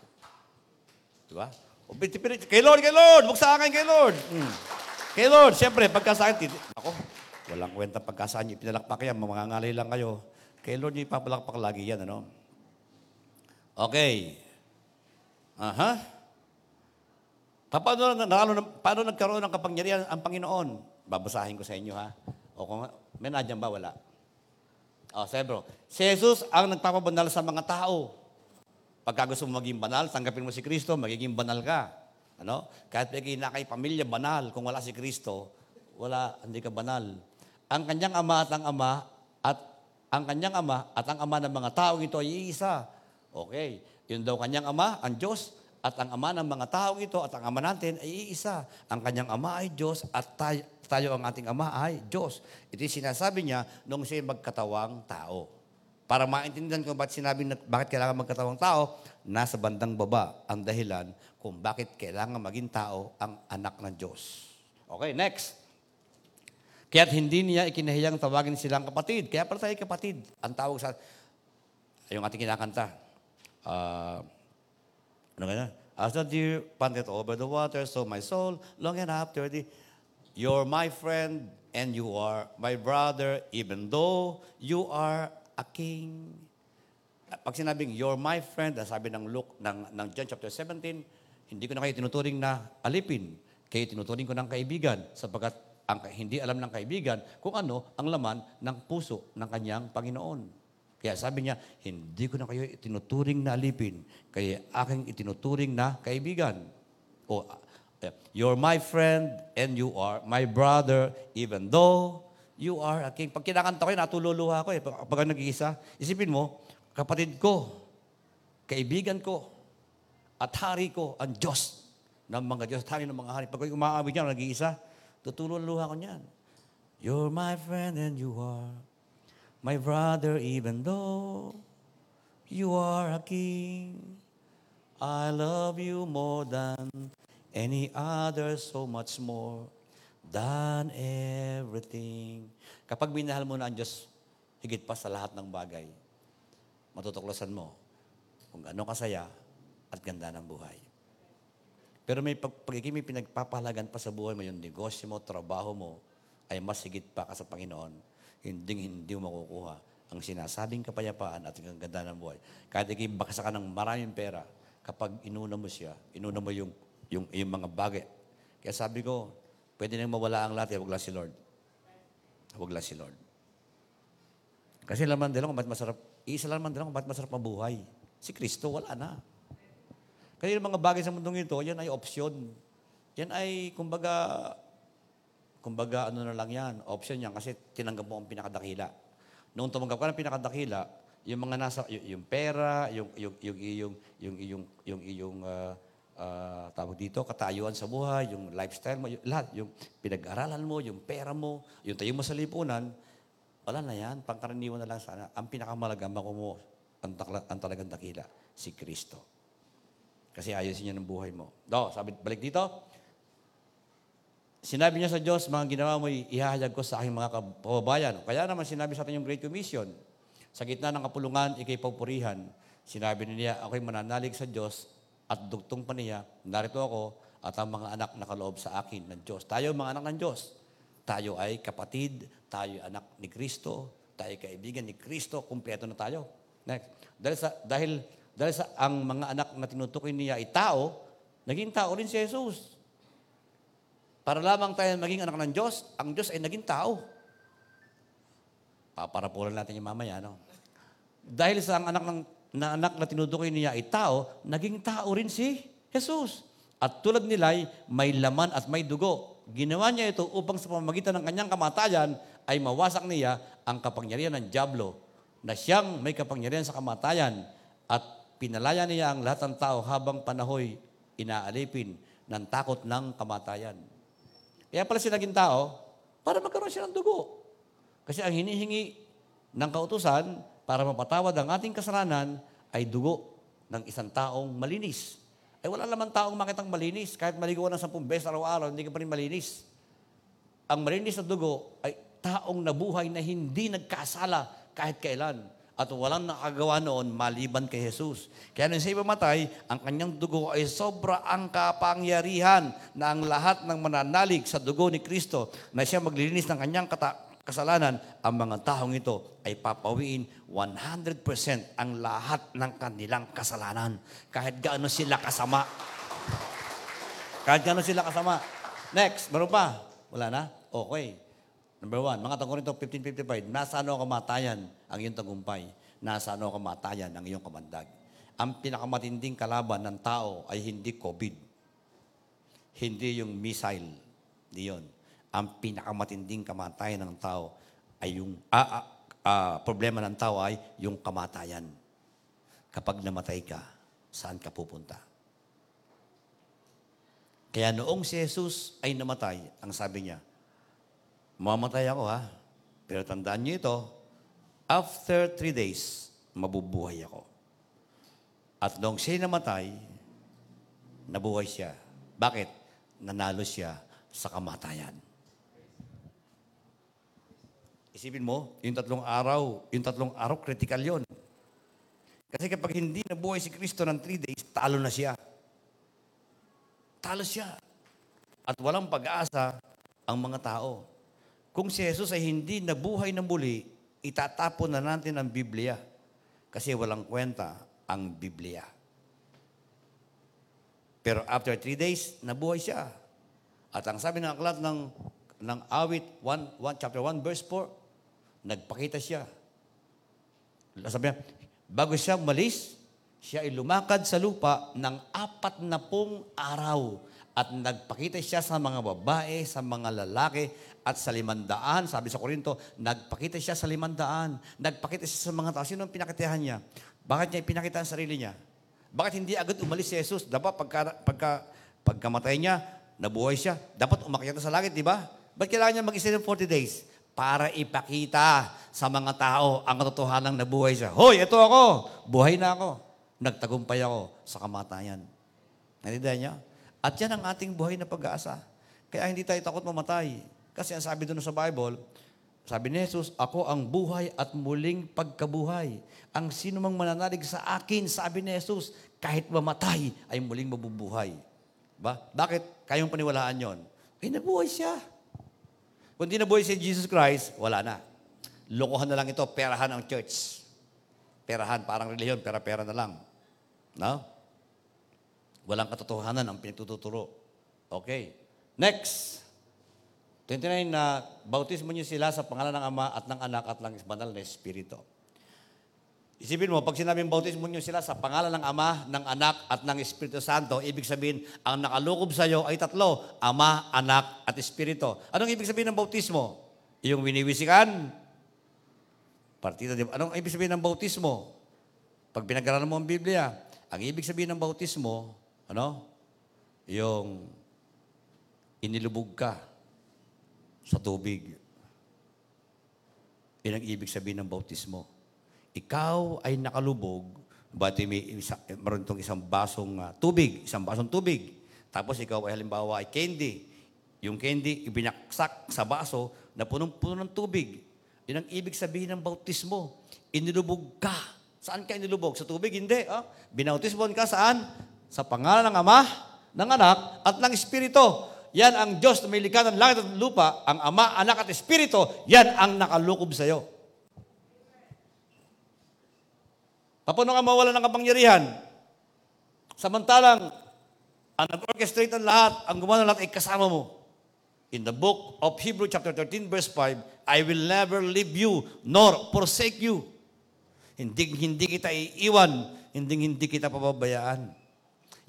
Di ba? O, piti- piti- Kay Lord, kay Lord, huwag sa akin, kay Lord. Hmm. Kay Lord, siyempre, pagka sa akin, tit- ako, walang kwenta pagka sa inyo, pinalakpak yan, mamangangalay lang kayo. Kay Lord, niyo ipapalakpak lagi yan, ano? Okay. Aha. Paano, na, na, paano nagkaroon ng kapangyarihan ang Panginoon? Babasahin ko sa inyo, ha? O kung may nadyan ba? Wala. O, oh, bro. Si Jesus ang nagpapabanal sa mga tao. Pagka gusto mo maging banal, tanggapin mo si Kristo, magiging banal ka. Ano? Kahit may kay pamilya, banal. Kung wala si Kristo, wala, hindi ka banal. Ang kanyang ama at ang ama at ang kanyang ama at ang ama ng mga taong ito ay iisa. Okay. Yun daw kanyang ama, ang Diyos, at ang ama ng mga taong ito at ang ama natin ay iisa. Ang kanyang ama ay Diyos at tayo, tayo ang ating ama ay Diyos. Ito sinasabi niya nung siya magkatawang tao. Para maintindihan ko bakit sinabi na bakit kailangan magkatawang tao, nasa bandang baba ang dahilan kung bakit kailangan maging tao ang anak ng Diyos. Okay, next. Kaya't hindi niya ikinahiyang tawagin silang kapatid. Kaya pala tayo kapatid. Ang tawag sa, yung ating kinakanta, uh, ano kaya? As the deer panted over the water, so my soul longing after thee. You're my friend, and you are my brother, even though you are a king. Pag sinabing, you're my friend, sabi ng Luke, ng, ng John chapter 17, hindi ko na kayo tinuturing na alipin. Kayo tinuturing ko ng kaibigan, sapagkat ang hindi alam ng kaibigan kung ano ang laman ng puso ng kanyang Panginoon. Kaya sabi niya, hindi ko na kayo itinuturing na alipin, kaya aking itinuturing na kaibigan. O, uh, you're my friend and you are my brother, even though you are a king. Pag kinakanta ko yun, natululuha ko eh. Pag, pag nag-iisa, isipin mo, kapatid ko, kaibigan ko, at hari ko, ang Diyos ng mga Diyos, hari ng mga hari. Pag umaawit niya, nag-iisa, tutululuha ko niyan. You're my friend and you are My brother, even though you are a king, I love you more than any other, so much more than everything. Kapag minahal mo na ang Diyos, higit pa sa lahat ng bagay, matutuklasan mo kung ano kasaya at ganda ng buhay. Pero may pag, pagiging may pinagpapahalagan pa sa buhay mo, yung negosyo mo, trabaho mo, ay mas higit pa ka sa Panginoon hindi hindi mo makukuha ang sinasabing kapayapaan at ang ganda ng buhay. Kahit ikay baksa ka ng maraming pera, kapag inuna mo siya, inuna mo yung, yung, yung mga bagay. Kaya sabi ko, pwede nang mawala ang lahat, eh, wag lang si Lord. Wag lang si Lord. Kasi laman din ako, ba't masarap, isa lang naman din ako, ba't masarap mabuhay? Si Kristo, wala na. Kasi yung mga bagay sa mundong ito, yan ay option. Yan ay, kumbaga, kumbaga ano na lang yan, option yan kasi tinanggap mo ang pinakadakila. Noong tumanggap ka ng pinakadakila, yung mga nasa, yung, yung pera, yung, yung, yung, yung, yung, yung, yung, yung, uh, uh, tawag dito, katayuan sa buhay, yung lifestyle mo, yung, lahat, yung pinag-aralan mo, yung pera mo, yung tayo mo sa lipunan, wala na yan, pangkaraniwan na lang sana. Ang pinakamalaga, mako mo, ang, takla, ang talagang dakila, si Kristo. Kasi ayusin niya ng buhay mo. Do, sabi, balik dito, Sinabi niya sa Diyos, mga ginawa mo, ihahayag ko sa aking mga kababayan. Kaya naman sinabi sa atin yung Great Commission. Sa gitna ng kapulungan, ikay papurihan. Sinabi niya, ako'y mananalig sa Diyos at dugtong pa niya, narito ako at ang mga anak na kaloob sa akin ng Diyos. Tayo mga anak ng Diyos. Tayo ay kapatid, tayo ay anak ni Kristo, tayo ay kaibigan ni Kristo, kumpleto na tayo. Next. Dahil sa, dahil, dahil sa ang mga anak na tinutukoy niya ay tao, naging tao rin si Jesus. Para lamang tayo maging anak ng Diyos, ang Diyos ay naging tao. Paparapulan natin yung mamaya, no? Dahil sa ang anak ng na anak na tinutukoy niya ay tao, naging tao rin si Jesus. At tulad nila'y may laman at may dugo. Ginawa niya ito upang sa pamamagitan ng kanyang kamatayan ay mawasak niya ang kapangyarihan ng Diablo na siyang may kapangyarihan sa kamatayan at pinalaya niya ang lahat ng tao habang panahoy inaalipin ng takot ng kamatayan. Kaya pala siya naging tao, para magkaroon siya ng dugo. Kasi ang hinihingi ng kautusan para mapatawad ang ating kasalanan ay dugo ng isang taong malinis. Ay wala naman taong makitang malinis. Kahit maligo ka ng sampung beses araw-araw, hindi ka pa rin malinis. Ang malinis na dugo ay taong nabuhay na hindi nagkasala kahit kailan at walang nakagawa noon maliban kay Jesus. Kaya nung siya mamatay, ang kanyang dugo ay sobra ang kapangyarihan na ang lahat ng mananalig sa dugo ni Kristo na siya maglilinis ng kanyang kata- kasalanan, ang mga taong ito ay papawiin 100% ang lahat ng kanilang kasalanan. Kahit gaano sila kasama. Kahit gaano sila kasama. Next, meron pa? Wala na? Okay. Number one, mga Korinto 15.55, nasa ano kamatayan ang iyong tagumpay? Nasa ano kamatayan ang iyong kamandag? Ang pinakamatinding kalaban ng tao ay hindi COVID. Hindi yung missile. Di yun. Ang pinakamatinding kamatayan ng tao ay yung, ah, ah, ah, problema ng tao ay yung kamatayan. Kapag namatay ka, saan ka pupunta? Kaya noong si Jesus ay namatay, ang sabi niya, Mamatay ako ha. Pero tandaan niyo ito, after three days, mabubuhay ako. At nung siya namatay, nabuhay siya. Bakit? Nanalo siya sa kamatayan. Isipin mo, yung tatlong araw, yung tatlong araw, critical yon. Kasi kapag hindi nabuhay si Kristo ng three days, talo na siya. Talo siya. At walang pag-asa ang mga tao. Kung si Jesus ay hindi nabuhay na muli, itatapon na natin ang Biblia. Kasi walang kwenta ang Biblia. Pero after three days, nabuhay siya. At ang sabi ng aklat ng, ng awit 1, 1, chapter 1, verse 4, nagpakita siya. Sabi niya, bago siya malis, siya ay lumakad sa lupa ng apat na pong araw at nagpakita siya sa mga babae, sa mga lalaki, at sa limandaan. Sabi sa Korinto, nagpakita siya sa limandaan. Nagpakita siya sa mga tao. Sino ang pinakitahan niya? Bakit niya pinakita ang sarili niya? Bakit hindi agad umalis si Jesus? Dapat pagka, pagka, pagkamatay niya, nabuhay siya. Dapat umakyat sa langit, di ba? Ba't kailangan niya mag-isa ng 40 days? Para ipakita sa mga tao ang katotohanan ng nabuhay siya. Hoy, ito ako. Buhay na ako. Nagtagumpay ako sa kamatayan. Naintindihan niya? At yan ang ating buhay na pag-asa. Kaya hindi tayo takot mamatay. Kasi ang sabi doon sa Bible, sabi ni Jesus, ako ang buhay at muling pagkabuhay. Ang sino mang mananalig sa akin, sabi ni Jesus, kahit mamatay, ay muling mabubuhay. Ba? Bakit? Kayong paniwalaan yon? Eh, nabuhay siya. Kung di nabuhay si Jesus Christ, wala na. lokohan na lang ito, perahan ang church. Perahan, parang reliyon, pera-pera na lang. No? Walang katotohanan ang pinagtuturo. Okay. Next. 29 na bautismo niyo sila sa pangalan ng Ama at ng Anak at ng Banal na Espiritu. Isipin mo, pag sinabing bautismo niyo sila sa pangalan ng Ama, ng Anak at ng Espiritu Santo, ibig sabihin, ang nakalukob sa iyo ay tatlo, Ama, Anak at Espiritu. Anong ibig sabihin ng bautismo? Yung winiwisikan? Partida, di ba? Anong ibig sabihin ng bautismo? Pag pinag-aralan mo ang Biblia, ang ibig sabihin ng bautismo, ano? Yung inilubog ka sa tubig. Yan ang ibig sabihin ng bautismo. Ikaw ay nakalubog, bati may isa, meron itong isang basong ah, tubig, isang basong tubig. Tapos ikaw ay halimbawa ay candy. Yung candy, ibinaksak sa baso na punong-puno ng tubig. Yan ang ibig sabihin ng bautismo. Inilubog ka. Saan ka inilubog? Sa tubig? Hindi. Ah? Binautismon ka saan? Sa pangalan ng Ama, ng Anak, at ng Espiritu. Yan ang Diyos na may likha ng langit at lupa, ang Ama, Anak at Espiritu, yan ang nakalukob sa iyo. Paano ka mawala ng kapangyarihan? Samantalang, ang nag-orchestrate ng lahat, ang gumawa ng lahat ay kasama mo. In the book of Hebrew chapter 13 verse 5, I will never leave you nor forsake you. Hindi, hindi kita iiwan, hindi, hindi kita pababayaan.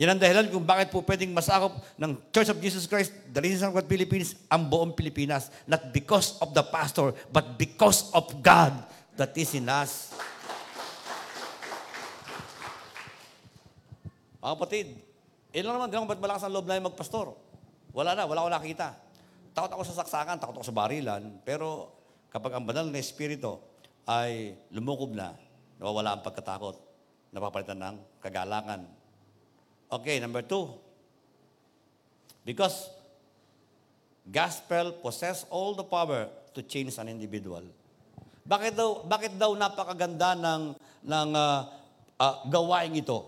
Yan ang dahilan kung bakit po pwedeng masakop ng Church of Jesus Christ, Reason of God Philippines, ang buong Pilipinas. Not because of the pastor, but because of God that is in us. Mga kapatid, yun lang naman, ganun, ba't malakas ang loob na yung magpastor? Wala na, wala ko nakita. Takot ako sa saksakan, takot ako sa barilan, pero kapag ang banal na espiritu ay lumukob na, nawawala ang pagkatakot, napapalitan ng kagalangan. Okay, number two. Because gospel possess all the power to change an individual. Bakit daw bakit daw napakaganda ng ng uh, uh, gawain ito?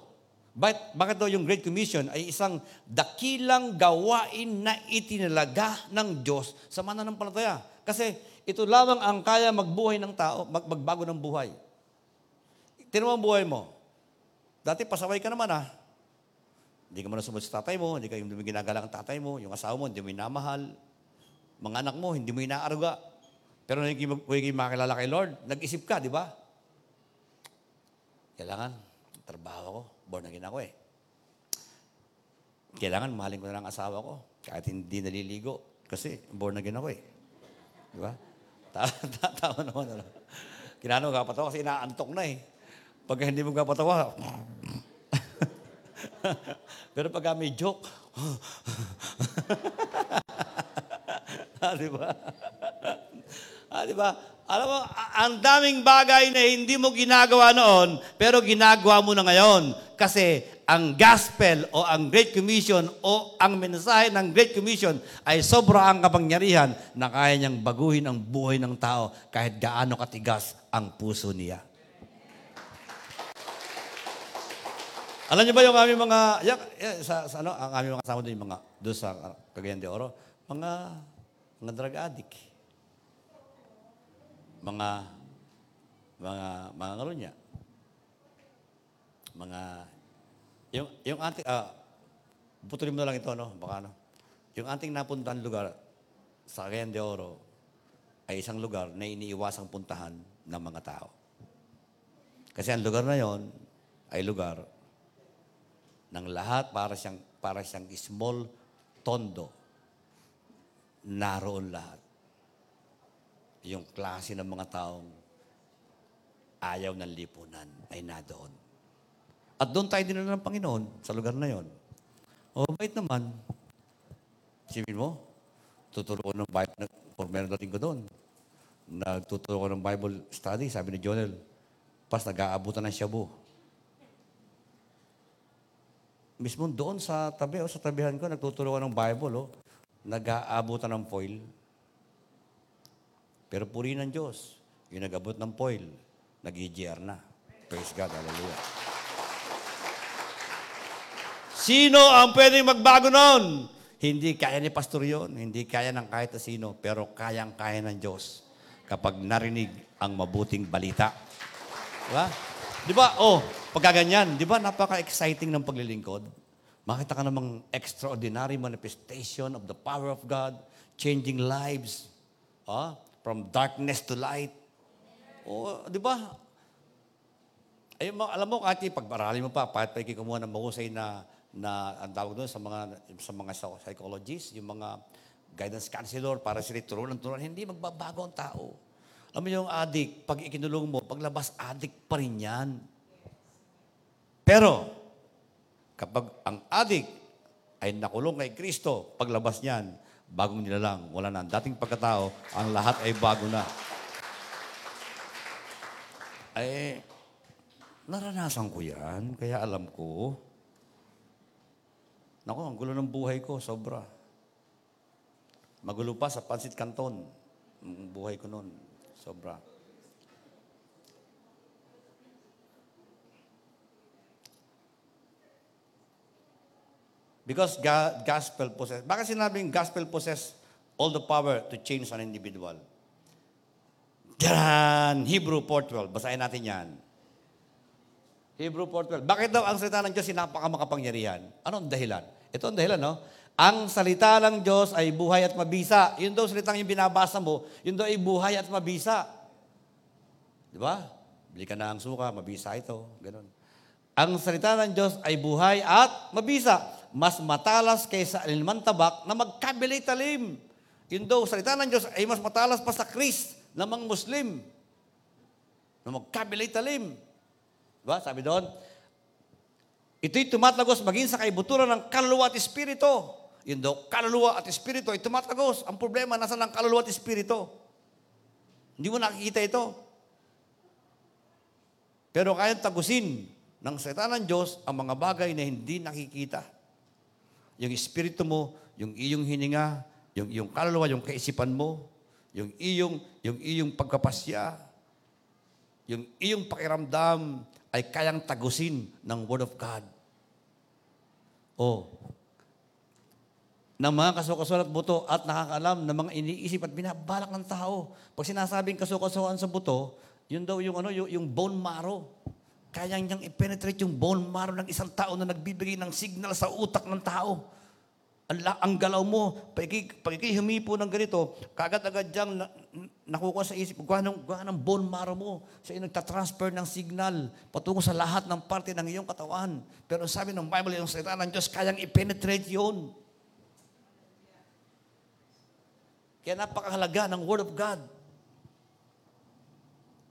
Bakit, bakit daw yung Great Commission ay isang dakilang gawain na itinalaga ng Diyos sa mananampalataya? Kasi ito lamang ang kaya magbuhay ng tao, mag, magbago ng buhay. Tinan mo ang buhay mo. Dati pasaway ka naman ah. Hindi ka man sumunod sa tatay mo, hindi ka hindi ginagalang ang tatay mo, yung asawa mo, hindi mo inamahal. Mga anak mo, hindi mo inaaruga. Pero nung hindi makilala kay Lord, nag-isip ka, di ba? Kailangan, trabaho ko, born again ako eh. Kailangan, mahalin ko na lang asawa ko, kahit hindi naliligo. Kasi, born again ako eh. Di ba? *laughs* Tama naman. Ano? Kinano ka patawa kasi inaantok na eh. Pag hindi mo ka patawa, *laughs* *laughs* pero pag may joke, *laughs* ah, di ba? ah, di ba? Alam mo, ang daming bagay na hindi mo ginagawa noon, pero ginagawa mo na ngayon. Kasi ang gospel o ang Great Commission o ang mensahe ng Great Commission ay sobra ang kapangyarihan na kaya niyang baguhin ang buhay ng tao kahit gaano katigas ang puso niya. Alam niyo ba yung aming mga, yan, yan, sa, sa, ano, ang aming mga kasama doon, yung mga, doon sa uh, Cagayan de Oro, mga, mga drug addict. Mga, mga, mga ano niya. Mga, yung, yung ating, ah, putulin mo na lang ito, no? Baka, ano? Yung ating napuntahan lugar sa Cagayan de Oro ay isang lugar na iniiwasang puntahan ng mga tao. Kasi ang lugar na yon ay lugar ng lahat para siyang, para siyang small tondo. Naroon lahat. Yung klase ng mga taong ayaw ng lipunan ay nadoon. At doon tayo dinala ng Panginoon sa lugar na yon. O, bait naman. Sipin mo, tuturo ng Bible, por meron dating ko doon. Nagtuturo ko ng Bible study, sabi ni Jonel, pas nag-aabutan ng shabu mismo doon sa tabi, oh, sa tabihan ko, nagtuturo ng Bible, oh, nag-aabutan ng foil. Pero puri ng Diyos, yung nag-abot ng foil, nag-EGR na. Praise God, hallelujah. Sino ang pwedeng magbago noon? Hindi kaya ni pastor yon, hindi kaya ng kahit sino, pero kayang-kaya ng Diyos kapag narinig ang mabuting balita. Di ba? Di ba? Oh, pagkaganyan, di ba napaka-exciting ng paglilingkod? Makita ka namang extraordinary manifestation of the power of God, changing lives, ah, from darkness to light. Oh, di ba? Ay, alam mo, kahit pagparali mo pa, kahit pa ikikumuha ng mahusay na, na ang tawag doon sa mga, sa mga psychologists, yung mga guidance counselor, para sila turuan turuan, hindi magbabago ang tao. Alam mo yung addict, pag ikinulong mo, paglabas, addict pa rin yan. Pero, kapag ang addict ay nakulong kay Kristo, paglabas niyan, bagong nilalang, wala na. Ang dating pagkatao, ang lahat ay bago na. Ay, naranasan ko yan, kaya alam ko. Nako, ang gulo ng buhay ko, sobra. Magulo pa sa Pansit Canton. Ang buhay ko noon, sobra. Because God, gospel possess. Bakit sinabing gospel possess all the power to change an individual? Yan! Hebrew 4.12. Basahin natin yan. Hebrew 4.12. Bakit daw ang salita ng Diyos ay napakamakapangyarihan? Ano ang dahilan? Ito ang dahilan, no? Ang salita ng Diyos ay buhay at mabisa. Yun daw salitang yung binabasa mo, yun daw ay buhay at mabisa. Di ba? Bili ka na ang suka, mabisa ito. Ganon. Ang salita ng Diyos ay buhay at mabisa. Mas matalas kaysa alinman tabak na magkabilay talim. Yun daw, salita ng Diyos ay mas matalas pa sa Chris na mga Muslim. Na magkabilay talim. Diba? Sabi doon, ito'y tumatagos maging sa kaibuturan ng kaluluwa at espiritu. Yun daw, kaluluwa at espiritu ay tumatagos. Ang problema, nasa ng kaluluwa at espiritu. Hindi mo nakikita ito. Pero kayang tagusin ng salita ng Diyos ang mga bagay na hindi nakikita. Yung espiritu mo, yung iyong hininga, yung iyong kaluluwa, yung kaisipan mo, yung iyong, yung iyong pagkapasya, yung iyong pakiramdam ay kayang tagusin ng Word of God. O, ng mga kasukasuan at buto at nakakaalam ng mga iniisip at binabalak ng tao. Pag sinasabing kasukasuan sa buto, yun daw yung, ano, yung, yung bone marrow. Kaya niyang i-penetrate yung bone marrow ng isang tao na nagbibigay ng signal sa utak ng tao. Ang, ang galaw mo, pag humipo ng ganito, kagad-agad diyang na, nakukuha sa isip, gawa ng, gawa ng bone marrow mo. Siya yung nagtatransfer ng signal patungo sa lahat ng parte ng iyong katawan. Pero sabi ng Bible, yung salita ng Diyos, kayang i-penetrate yun. Kaya napakahalaga ng Word of God.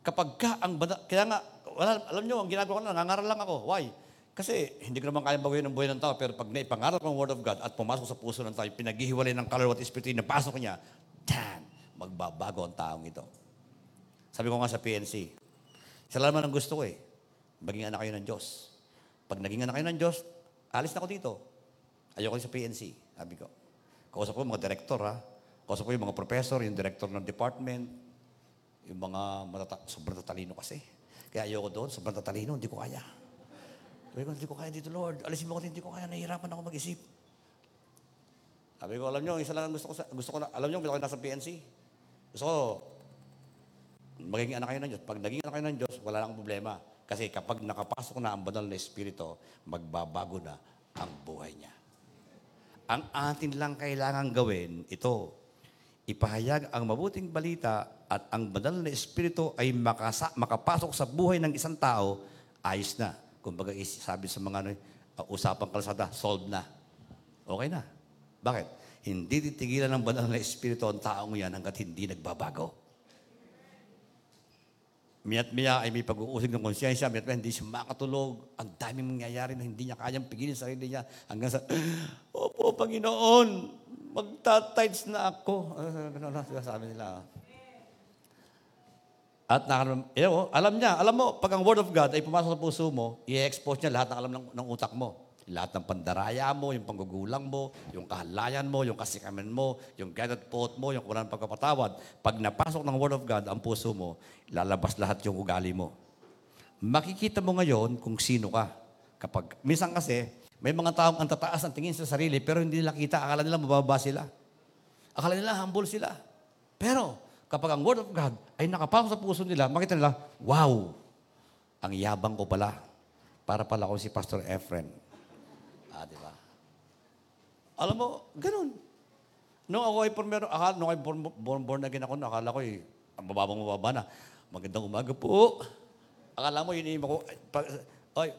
Kapag ka ang bada, kaya nga, wala, alam nyo, ang ginagawa ko na, nangangaral lang ako. Why? Kasi hindi ko naman kaya baguhin ang buhay ng tao, pero pag naipangarap ang Word of God at pumasok sa puso ng tao, pinaghihiwalay ng kaluluwa at espiritu, napasok niya, dan, magbabago ang taong ito. Sabi ko nga sa PNC, isa lang ang gusto ko eh, maging anak kayo ng Diyos. Pag naging anak kayo ng Diyos, alis na ako dito. Ayoko sa PNC, sabi ko. Kausap ko mga director ha. Kausap ko yung mga professor, yung director ng department, yung mga matata- sobrang tatalino kasi. Kaya ayoko doon, sobrang tatalino, hindi ko kaya. Sabi ko, hindi ko kaya dito, Lord. Alisin mo ko, hindi ko kaya. Nahihirapan ako mag-isip. Sabi ko, alam nyo, isa lang ang gusto ko, sa, gusto ko na, alam nyo, gusto ko nasa PNC. Gusto ko, magiging anak kayo ng Diyos. Pag naging anak kayo ng Diyos, wala lang problema. Kasi kapag nakapasok na ang banal na Espiritu, magbabago na ang buhay niya. Ang atin lang kailangan gawin, ito, ipahayag ang mabuting balita at ang banal na Espiritu ay makasa, makapasok sa buhay ng isang tao, ayos na. Kumbaga, is- sabi sa mga ano, uh, usapang kalsada, solved na. Okay na. Bakit? Hindi titigilan ng banal na Espiritu ang taong yan hanggat hindi nagbabago. Miya't miya ay may pag-uusig ng konsyensya, miya't miya hindi siya makatulog. Ang daming mangyayari na hindi niya kayang pigilin sa sarili niya hanggang sa, *gasps* Opo, Panginoon, magtatides na ako. Ganun lang sabi nila. At nakaram, you know, alam niya, alam mo, pag ang Word of God ay pumasok sa puso mo, i-expose niya lahat ng alam ng, ng utak mo. Lahat ng pandaraya mo, yung panggugulang mo, yung kahalayan mo, yung kasikaman mo, yung guided thought mo, yung kulang pagkapatawad. Pag napasok ng Word of God ang puso mo, lalabas lahat yung ugali mo. Makikita mo ngayon kung sino ka. Kapag, minsan kasi, may mga taong ang tataas ang tingin sa sarili, pero hindi nila kita, akala nila mababa sila. Akala nila humble sila. Pero, kapag ang Word of God ay nakapasok sa puso nila, makita nila, wow, ang yabang ko pala. Para pala ako si Pastor Efren. Ah, di ba? Alam mo, ganun. Nung ako ay primero, akala, nung ay born, born, born again ako, akala ko eh, ang bababang mababa na. Magandang umaga po. Akala mo yun, yun, ako, ay, ay,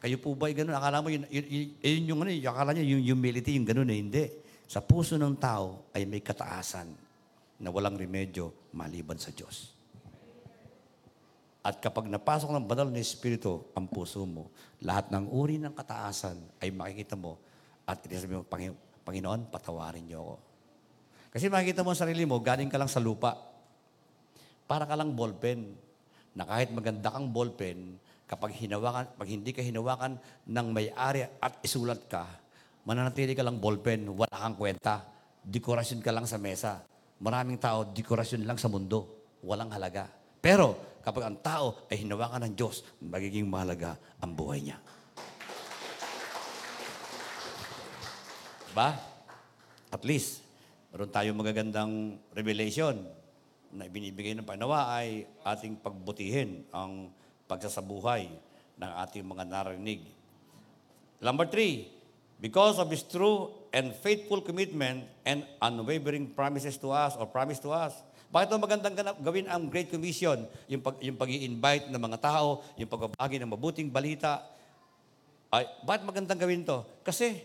kayo po ba ganun? Akala mo yun, yun, yun, yun yung ano, yung, akala niya yung humility, yung ganun eh. Hindi. Sa puso ng tao ay may kataasan na walang remedyo maliban sa Diyos. At kapag napasok ng banal na Espiritu ang puso mo, lahat ng uri ng kataasan ay makikita mo at itasabi mo, "Pangin- Panginoon, patawarin niyo ako. Kasi makikita mo ang sarili mo, galing ka lang sa lupa. Para ka lang ballpen. Na kahit maganda kang ballpen, kapag hinawakan, pag hindi ka hinawakan ng may-ari at isulat ka, mananatili ka lang ballpen, wala kang kwenta. Dekorasyon ka lang sa mesa. Maraming tao, dekorasyon lang sa mundo. Walang halaga. Pero, kapag ang tao ay hinawakan ng Diyos, magiging mahalaga ang buhay niya. Ba? At least, meron tayong magagandang revelation na ibinibigay ng Panginoon ay ating pagbutihin ang pagsasabuhay ng ating mga narinig. Number three, because of His true and faithful commitment and unwavering promises to us or promise to us. Bakit ito magandang gawin ang Great Commission? Yung, pag, yung pag invite ng mga tao, yung pagbabagi ng mabuting balita. Ay, bakit magandang gawin to? Kasi,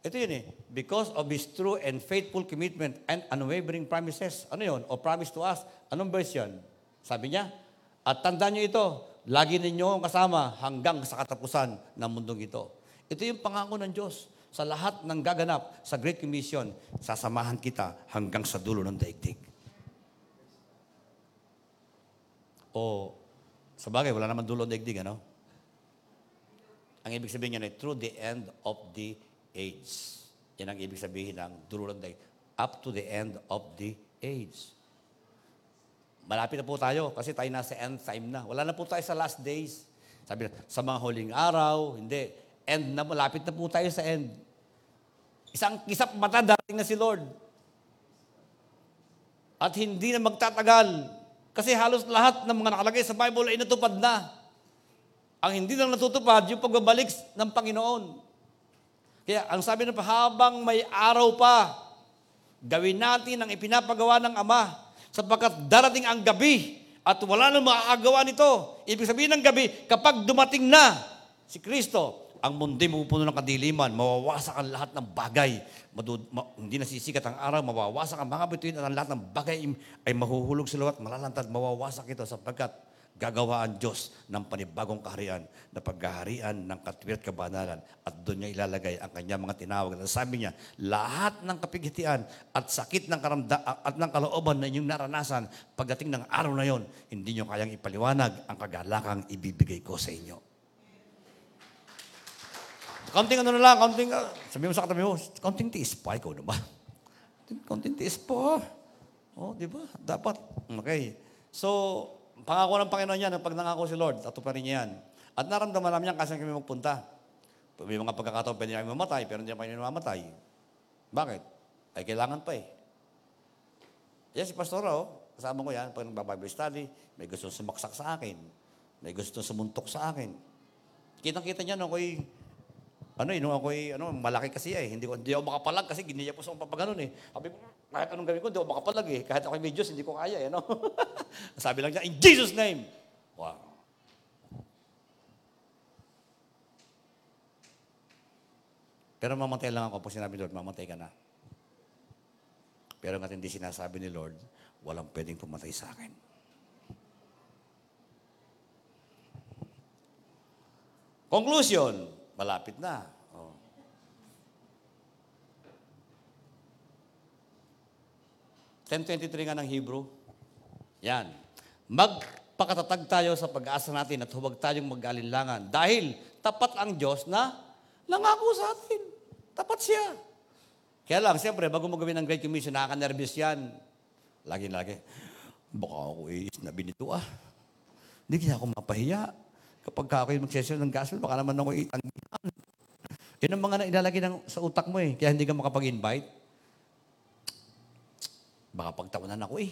ito yun eh, because of His true and faithful commitment and unwavering promises. Ano yun? O promise to us. Anong verse yun? Sabi niya, at tandaan niyo ito, lagi ninyo kasama hanggang sa katapusan ng mundong ito. Ito yung pangako ng Diyos. Sa lahat ng gaganap sa Great Commission, sasamahan kita hanggang sa dulo ng daigdig. O, sa bagay, wala naman dulo ng daigdig, ano? Ang ibig sabihin niya ay through the end of the age. Yan ang ibig sabihin ng dulo ng daigdig. Up to the end of the age. Malapit na po tayo kasi tayo nasa end time na. Wala na po tayo sa last days. Sabi na, sa mga huling araw, hindi. End na, malapit na po tayo sa end. Isang kisap mata, darating na si Lord. At hindi na magtatagal. Kasi halos lahat ng mga nakalagay sa Bible ay natupad na. Ang hindi lang natutupad, yung pagbabalik ng Panginoon. Kaya ang sabi ng habang may araw pa, gawin natin ang ipinapagawa ng Ama sapagkat darating ang gabi at wala nang makakagawa nito. Ibig sabihin ng gabi, kapag dumating na si Kristo, ang mundi mapupuno ng kadiliman, mawawasak ang lahat ng bagay. Madud, ma, hindi nasisikat ang araw, mawawasak ang mga bituin at ang lahat ng bagay ay mahuhulog sa luwat, malalantad, mawawasak ito sapagkat gagawa ang Diyos ng panibagong kaharian na paghaharian ng katwir at kabanalan at doon niya ilalagay ang kanyang mga tinawag. At sabi niya, lahat ng kapighitian at sakit ng karamda at ng kalooban na inyong naranasan pagdating ng araw na yon, hindi niyo kayang ipaliwanag ang kagalakang ibibigay ko sa inyo. Kaunting ano na lang, kaunting, uh, sabi mo sa katabi mo, kaunting tiis pa, ikaw na ba? Kaunting tiis pa. Oh, di ba? Dapat. Okay. So, pangako ng Panginoon yan, pag nangako si Lord, atuparin niya yan. At naramdaman namin yan kasi kami magpunta. May mga pagkakataon, pwede kami mamatay, pero hindi kami mamatay. Bakit? Ay, kailangan pa eh. Yan si Pastor, oh, kasama ko yan, pag nagbabible study, may gusto sumaksak sa akin. May gusto sumuntok sa akin. Kitang-kita niya, no, ako'y ano eh, nung ako'y, ano, malaki kasi eh. Hindi, ko, hindi ako makapalag kasi giniya po sa akong papaganon eh. Sabi ko, kahit anong gawin ko, hindi ako makapalag eh. Kahit ako'y may Diyos, hindi ko kaya eh, no? *laughs* Sabi lang niya, in Jesus' name. Wow. Pero mamatay lang ako pag sinabi ni Lord, mamatay ka na. Pero nga hindi sinasabi ni Lord, walang pwedeng pumatay sa akin. Conclusion, malapit na. Oh. Ten twenty-three nga ng Hebrew. Yan. Magpakatatag tayo sa pag-asa natin at huwag tayong mag-alinlangan dahil tapat ang Diyos na nangako sa atin. Tapat siya. Kaya lang, siyempre, bago mo gawin ang Great Commission, nakaka-nervous yan. Lagi-lagi, baka ako isnabi nito ah. Hindi kaya ako mapahiya. Kapag ka ako'y magsesyon ng gospel, baka naman ako itanggihan. *laughs* Yun ang mga na ilalagay ng, sa utak mo eh. Kaya hindi ka makapag-invite. Baka pagtawanan ako eh.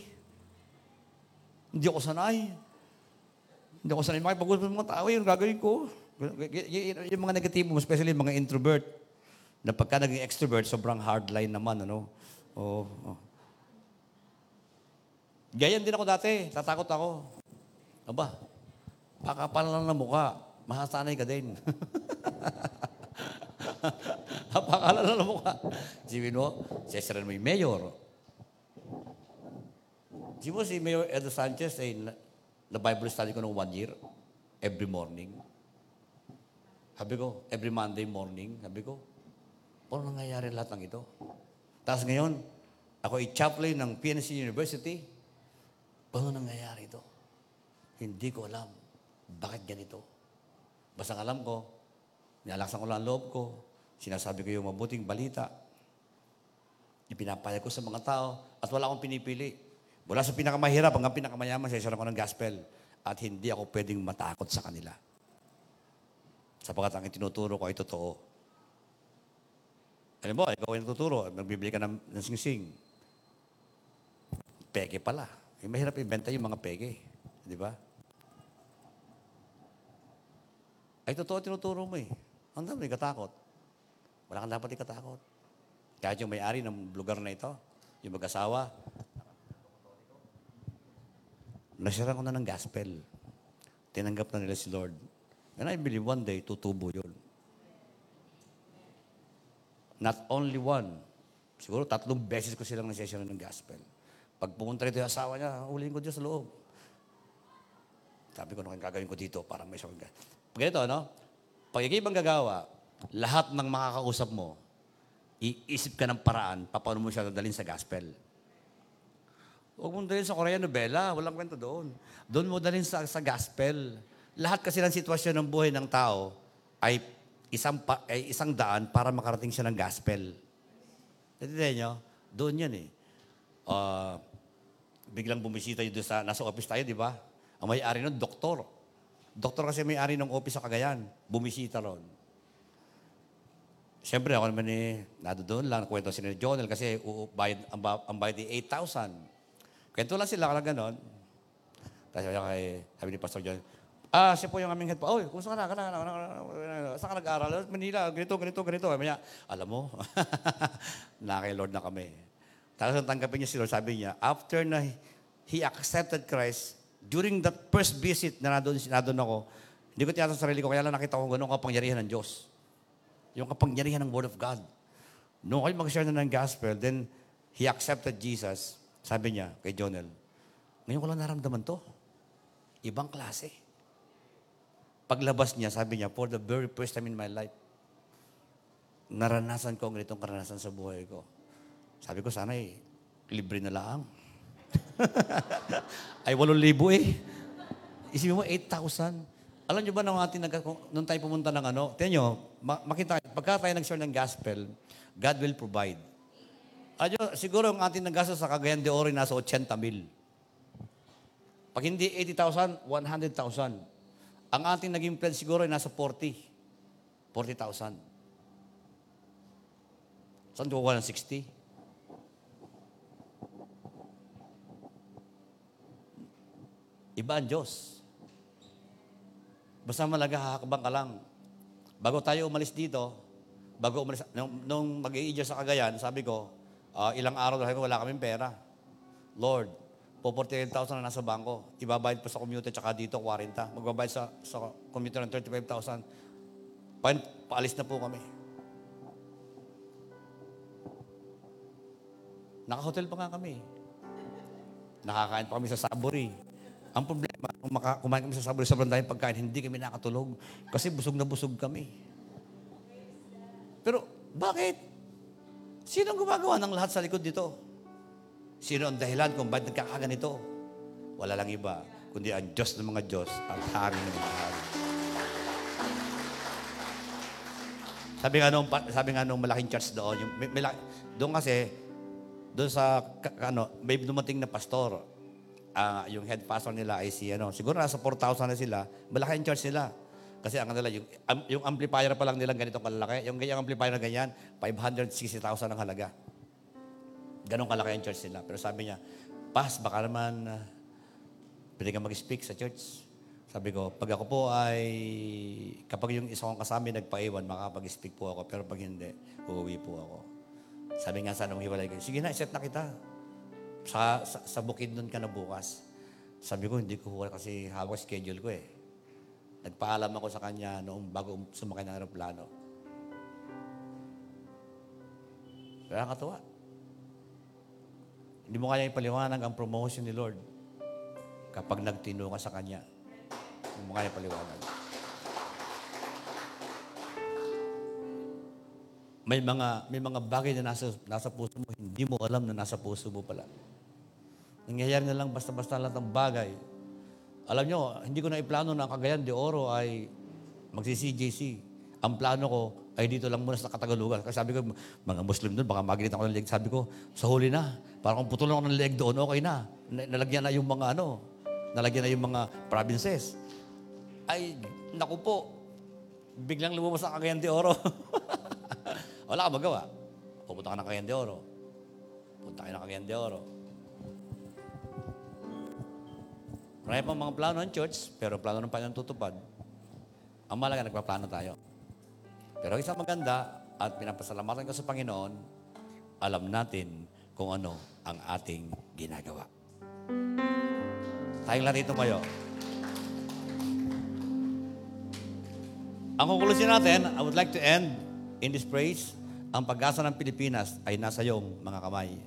Hindi ako sanay. Hindi ako sanay makipag-usap ng mga tao. Yung gagawin ko. Yung mga negatibo, especially mga introvert, na pagka naging extrovert, sobrang hardline naman, ano? Oo. Oh, Ganyan din ako dati. Tatakot ako. Aba, pakapal lang ng mukha. Mahasanay ka din. *laughs* Napakala na mukha. Sipin mo, sesiran mo yung mayor. Sipin mo si Mayor Edo Sanchez ay na, na Bible study ko ng one year, every morning. Sabi ko, every Monday morning, sabi ko, paano nangyayari lahat ng ito? Tapos ngayon, ako ay chaplain ng PNC University. Paano nangyayari ito? Hindi ko alam. Bakit ganito? Basta alam ko, nialaksan ko lang ang loob ko, sinasabi ko yung mabuting balita, ipinapayag ko sa mga tao, at wala akong pinipili. Mula sa pinakamahirap hanggang pinakamayaman, sa ko ng gospel. At hindi ako pwedeng matakot sa kanila. Sapagkat ang itinuturo ko ay totoo. Alam mo, ikaw ay nagtuturo, nagbibili ka ng, ng sing-sing. Peke pala. Eh, mahirap ibenta yung mga peke. Di ba? Ay, totoo tinuturo mo eh. Ang dami, katakot. Wala kang dapat ikatakot. Kahit yung may-ari ng lugar na ito, yung mag-asawa, nasira ko na ng gospel. Tinanggap na nila si Lord. And I believe one day, tutubo yun. Not only one. Siguro tatlong beses ko silang nasesira ng gospel. Pag pumunta rito yung asawa niya, ulihin ko Diyos sa loob. Sabi ko, ano kayong gagawin ko dito para may isang Pag ito, no? Pag ikaw ibang gagawa, lahat ng makakausap mo, iisip ka ng paraan, paano mo siya dadalhin sa gospel. Huwag mong dalhin sa Korean novela, walang kwento doon. Doon mo dalhin sa, sa gospel. Lahat kasi ng sitwasyon ng buhay ng tao ay isang, pa, ay isang daan para makarating siya ng gospel. Natindihan nyo? Doon yan eh. Uh, biglang bumisita yun sa, nasa office tayo, di ba? Ang may-ari nun, doktor. Doktor kasi may-ari ng office sa Cagayan. Bumisita ron. Siyempre, ako naman eh, nado doon lang, kwento si Jonel kasi uh, bayad, ang, ang bayad ay 8,000. Kwento lang sila, kala ganon. Tapos sabi kay, sabi ni Pastor John, ah, siya po yung aming head pa. Oy, kung saan ka na, ka na, saan ka nag-aaral? Manila, ganito, ganito, ganito. Sabi niya, alam mo, *laughs* na kay Lord na kami. Tapos ang tanggapin niya si Lord, sabi niya, after na he accepted Christ, during that first visit na nandun, nandun ako, hindi ko tiyata sa sarili ko, kaya lang nakita ko gano'ng kapangyarihan ng Diyos. Yung kapangyarihan ng Word of God. Noong kayo mag-share na ng gospel, then he accepted Jesus. Sabi niya kay Jonel, ngayon ko lang naramdaman to. Ibang klase. Paglabas niya, sabi niya, for the very first time in my life, naranasan ko ang ganitong karanasan sa buhay ko. Sabi ko, sana eh, libre na lang. *laughs* Ay, walong libo eh. Isipin mo, 8,000. Alam niyo ba nung ating nag, nung tayo pumunta ng ano, tiyan nyo, makita, pagka tayo nag-share ng gospel, God will provide. Adyo, siguro ang ating naggastos sa Cagayan de Oro nasa 80 mil. Pag hindi 80,000, 100,000. Ang ating naging plan siguro ay nasa 40. 40,000. Saan kukuha ng 60? Iba ang Diyos. Basta malaga hakabang ka lang. Bago tayo umalis dito, bago umalis, nung, nung mag sa Cagayan, sabi ko, uh, ilang araw ko, wala kaming pera. Lord, po 48,000 na nasa bangko. Ibabayad pa sa commuter tsaka dito, 40. Magbabayad sa, sa commuter ng 35,000. Pa, paalis na po kami. Naka-hotel pa nga kami. Nakakain pa kami sa Saburi. Ang problema, kung maka, kumain kami sa sobrang dahil pagkain, hindi kami nakatulog. Kasi busog na busog kami. Pero, bakit? Sino ang gumagawa ng lahat sa likod dito? Sino ang dahilan kung bakit nagkakaganito? Wala lang iba, kundi ang Diyos ng mga Diyos, ang hari ng mga hari. Sabi nga nung, sabi nga nung malaking church doon, yung, may, may, doon kasi, doon sa, ano, may dumating na pastor, uh, yung head pastor nila ay si, ano, siguro nasa 4,000 na sila, malaki ang church nila. Kasi ang nila, yung, yung amplifier pa lang nilang ganitong kalalaki, yung ganyang amplifier na ganyan, 560,000 ang halaga. Ganon kalaki ang church nila. Pero sabi niya, Pas, baka naman uh, pwede ka mag-speak sa church. Sabi ko, pag ako po ay, kapag yung isa kong kasama nagpaiwan, makapag-speak po ako. Pero pag hindi, uuwi po ako. Sabi nga sa nung hiwalay ko, sige na, set na kita. Sa, sa, sa bukid nun ka na bukas. Sabi ko, hindi ko kasi hawak schedule ko eh. Nagpaalam ako sa kanya noong bago sumakay ng aeroplano. Kaya katuwa. Hindi mo kaya ipaliwanag ang promotion ni Lord kapag nagtino ka sa Kanya. Hindi mo kaya paliwanag. May mga, may mga bagay na nasa, nasa puso mo, hindi mo alam na nasa puso mo pala. Nangyayari na lang basta-basta lang ng bagay. Alam nyo, hindi ko na iplano na Cagayan de Oro ay magsi-CJC. Ang plano ko ay dito lang muna sa Katagalugan. Kasi sabi ko, mga Muslim doon, baka magilit ako ng leg. Sabi ko, sa huli na. Parang kung putulong ako ng leg doon, okay na. Nalagyan na yung mga ano, nalagyan na yung mga provinces. Ay, naku po, biglang lumabas ang Cagayan de Oro. *laughs* Wala ka magawa. Pupunta ka ng Cagayan de Oro. Punta ka ng Cagayan de Oro. Marami pang mga plano ng church, pero plano ng Panginoon tutupad. Ang malaga, nagpaplano tayo. Pero isang maganda at pinapasalamatan ko sa Panginoon, alam natin kung ano ang ating ginagawa. Tayong larito kayo. Ang konklusyon natin, I would like to end in this praise, ang pag-asa ng Pilipinas ay nasa iyong mga kamay.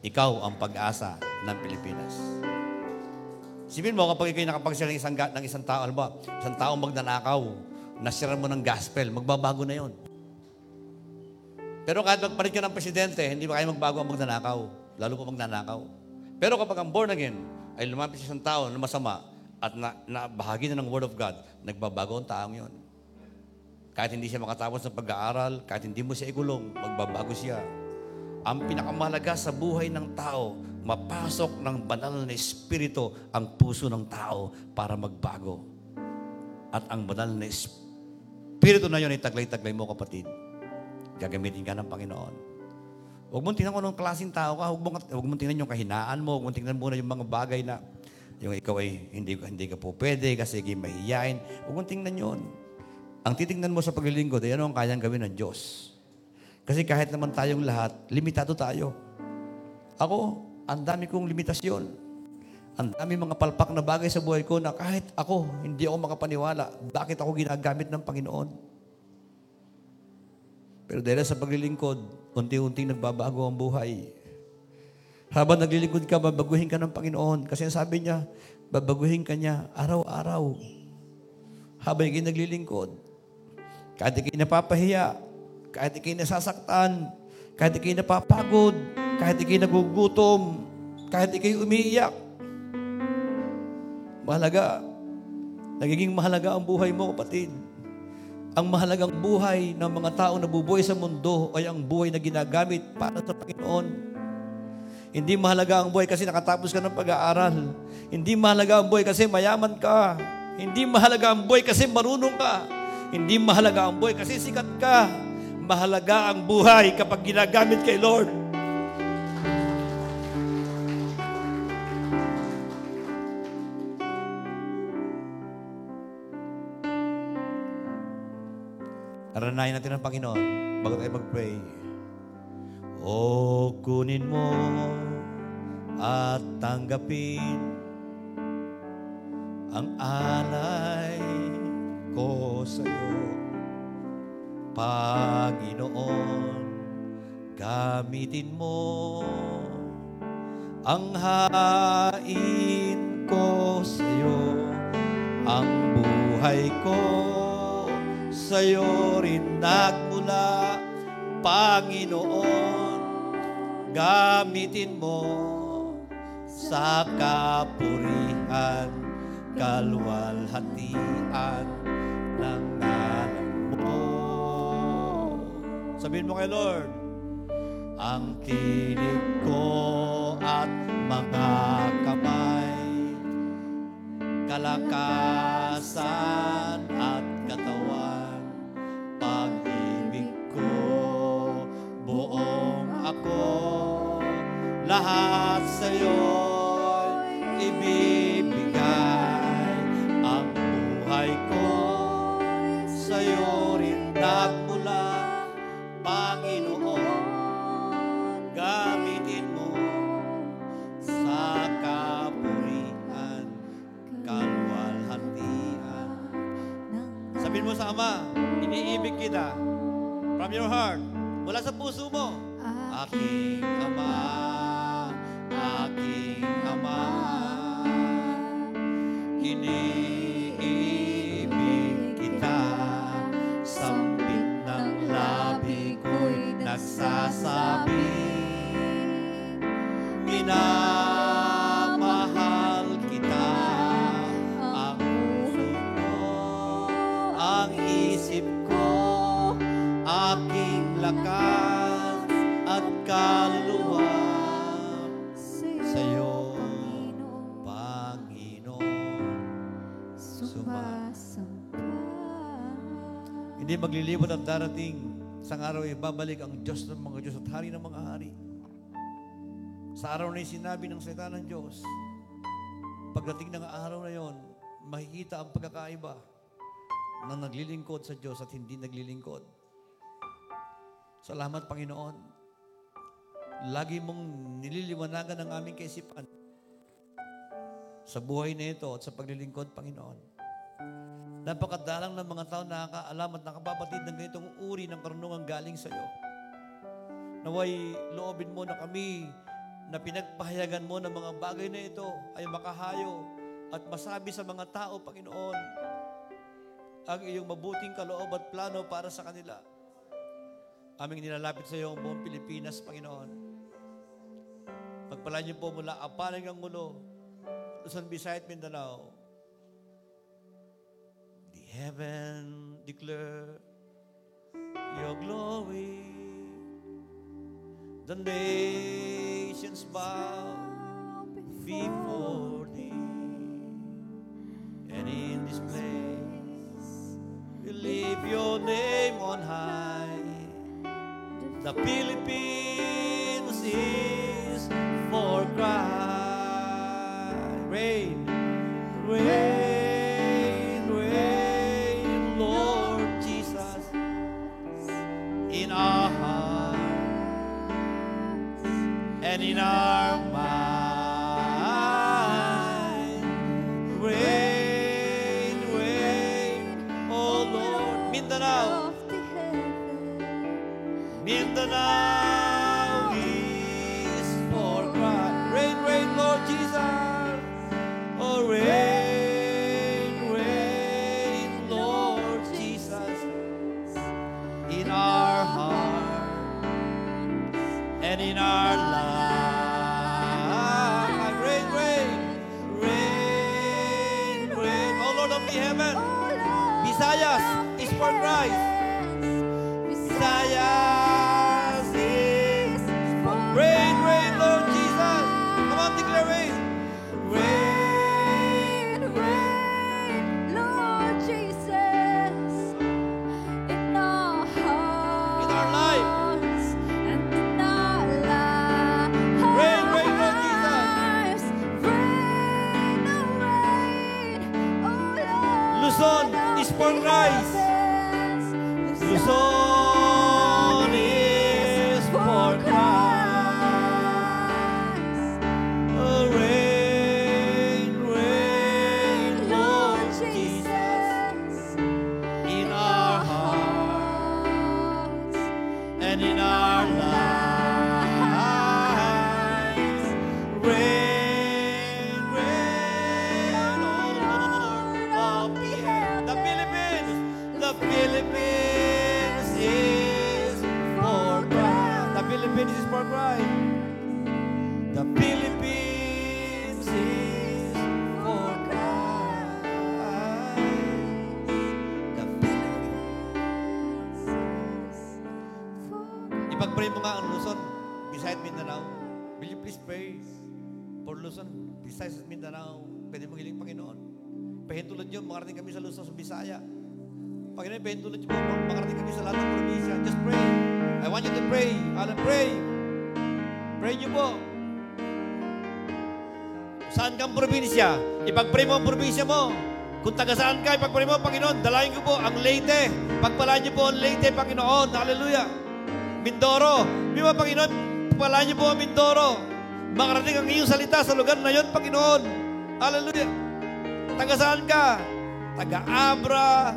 Ikaw ang pag-asa ng Pilipinas. Sipin mo, kapag ikaw nakapagsiya ng isang, ng isang tao, alam ba, isang tao magnanakaw, nasira mo ng gospel, magbabago na yon. Pero kahit magpalit ka ng presidente, hindi ba kayo magbago ang magnanakaw? Lalo pa magnanakaw. Pero kapag ang born again ay lumapit sa isang tao na masama at na, na bahagi na ng Word of God, nagbabago ang taong yon. Kahit hindi siya makatapos ng pag-aaral, kahit hindi mo siya ikulong, magbabago siya. Ang pinakamahalaga sa buhay ng tao, mapasok ng banal na espiritu ang puso ng tao para magbago. At ang banal na espiritu na yun ay taglay-taglay mo kapatid. Gagamitin ka ng Panginoon. Huwag mong tingnan kung anong klaseng tao ka. Huwag mong, huwag mong tingnan yung kahinaan mo. Huwag mong tingnan muna yung mga bagay na yung ikaw ay hindi, hindi ka po pwede kasi hindi mahihiyain. Huwag mong tingnan yun. Ang titingnan mo sa paglilingkod ay ano ang kayang gawin ng Diyos. Kasi kahit naman tayong lahat, limitado tayo. Ako, ang dami kong limitasyon. Ang dami mga palpak na bagay sa buhay ko na kahit ako, hindi ako makapaniwala. Bakit ako ginagamit ng Panginoon? Pero dahil sa paglilingkod, unti-unting nagbabago ang buhay. Habang naglilingkod ka, babaguhin ka ng Panginoon. Kasi sabi niya, babaguhin ka niya araw-araw. Habang ikay naglilingkod. Kahit ikay kahit ikay kahit ikay napapagod, kahit ikay nagugutom, kahit ikay umiiyak. Mahalaga. Nagiging mahalaga ang buhay mo, kapatid. Ang mahalagang buhay ng mga tao na bubuhay sa mundo ay ang buhay na ginagamit para sa Panginoon. Hindi mahalaga ang buhay kasi nakatapos ka ng pag-aaral. Hindi mahalaga ang buhay kasi mayaman ka. Hindi mahalaga ang buhay kasi marunong ka. Hindi mahalaga ang buhay kasi sikat ka. Mahalaga ang buhay kapag ginagamit kay Lord. Naranayan natin ang Panginoon bago tayo mag-pray. O kunin mo at tanggapin ang alay ko sa iyo. Panginoon, gamitin mo ang hain ko sa iyo, ang buhay ko sa iyo rin nagmula, Panginoon, gamitin mo sa kapurihan, kalwalhatian ng ngalan mo. Sabihin mo kay Lord, ang tinig ko at mga kamay, kalakasan lahat sa'yo ibibigay. Ang buhay ko sa'yo rin nagmula Panginoon. Gamitin mo sa kapurihan kalwalhatian sabihin mo sa Ama iniibig kita from your heart mula sa puso mo. Ah. Aking Ama. Ama, iniibig kita. Sambit ng labi ko'y nagsasabi, minamahal Hindi maglilibot at darating sa araw ay babalik ang Diyos ng mga Diyos at Hari ng mga Hari. Sa araw na sinabi ng salita ng Diyos, pagdating ng araw na yon, makikita ang pagkakaiba ng naglilingkod sa Diyos at hindi naglilingkod. Salamat, Panginoon. Lagi mong nililiwanagan ang aming kaisipan sa buhay na ito at sa paglilingkod, Panginoon. Napakadalang ng mga tao na nakakaalam at nakapabatid ng ganitong uri ng karunungan galing sa iyo. Naway loobin mo na kami na pinagpahayagan mo ng mga bagay na ito ay makahayo at masabi sa mga tao, Panginoon, ang iyong mabuting kaloob at plano para sa kanila. Aming nilalapit sa iyo ang buong Pilipinas, Panginoon. Pagpalaan niyo po mula Apalang ang mulo, Luzon, Visayas, Mindanao. Heaven declare your glory. The nations bow before thee. And in this place, we lift your name on high. The Philippines in our probinsya? Ipag-pray mo ang probinsya mo. Kung taga saan ka, ipag-pray mo, Panginoon, dalayin ko po ang Leyte. Pagpalaan niyo po ang Leyte, Panginoon. Hallelujah. Mindoro. Di ba, Panginoon, pagpalaan niyo po ang Mindoro. Makarating ang iyong salita sa lugar na yon, Panginoon. Hallelujah. Taga saan ka? Taga Abra,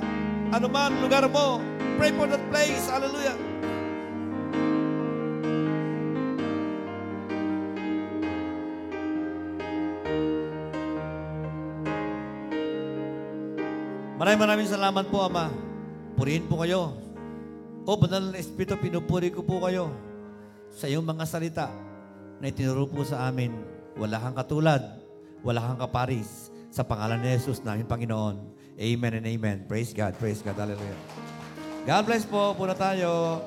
anuman lugar mo. Pray for that place. Hallelujah. Maraming maraming salamat po, Ama. Purihin po kayo. O, Banal na Espiritu, pinupuri ko po kayo sa iyong mga salita na itinuro po sa amin. Wala kang katulad, wala kang kaparis. Sa pangalan ni Jesus, namin Panginoon. Amen and amen. Praise God, praise God. Hallelujah. God bless po. Puna tayo.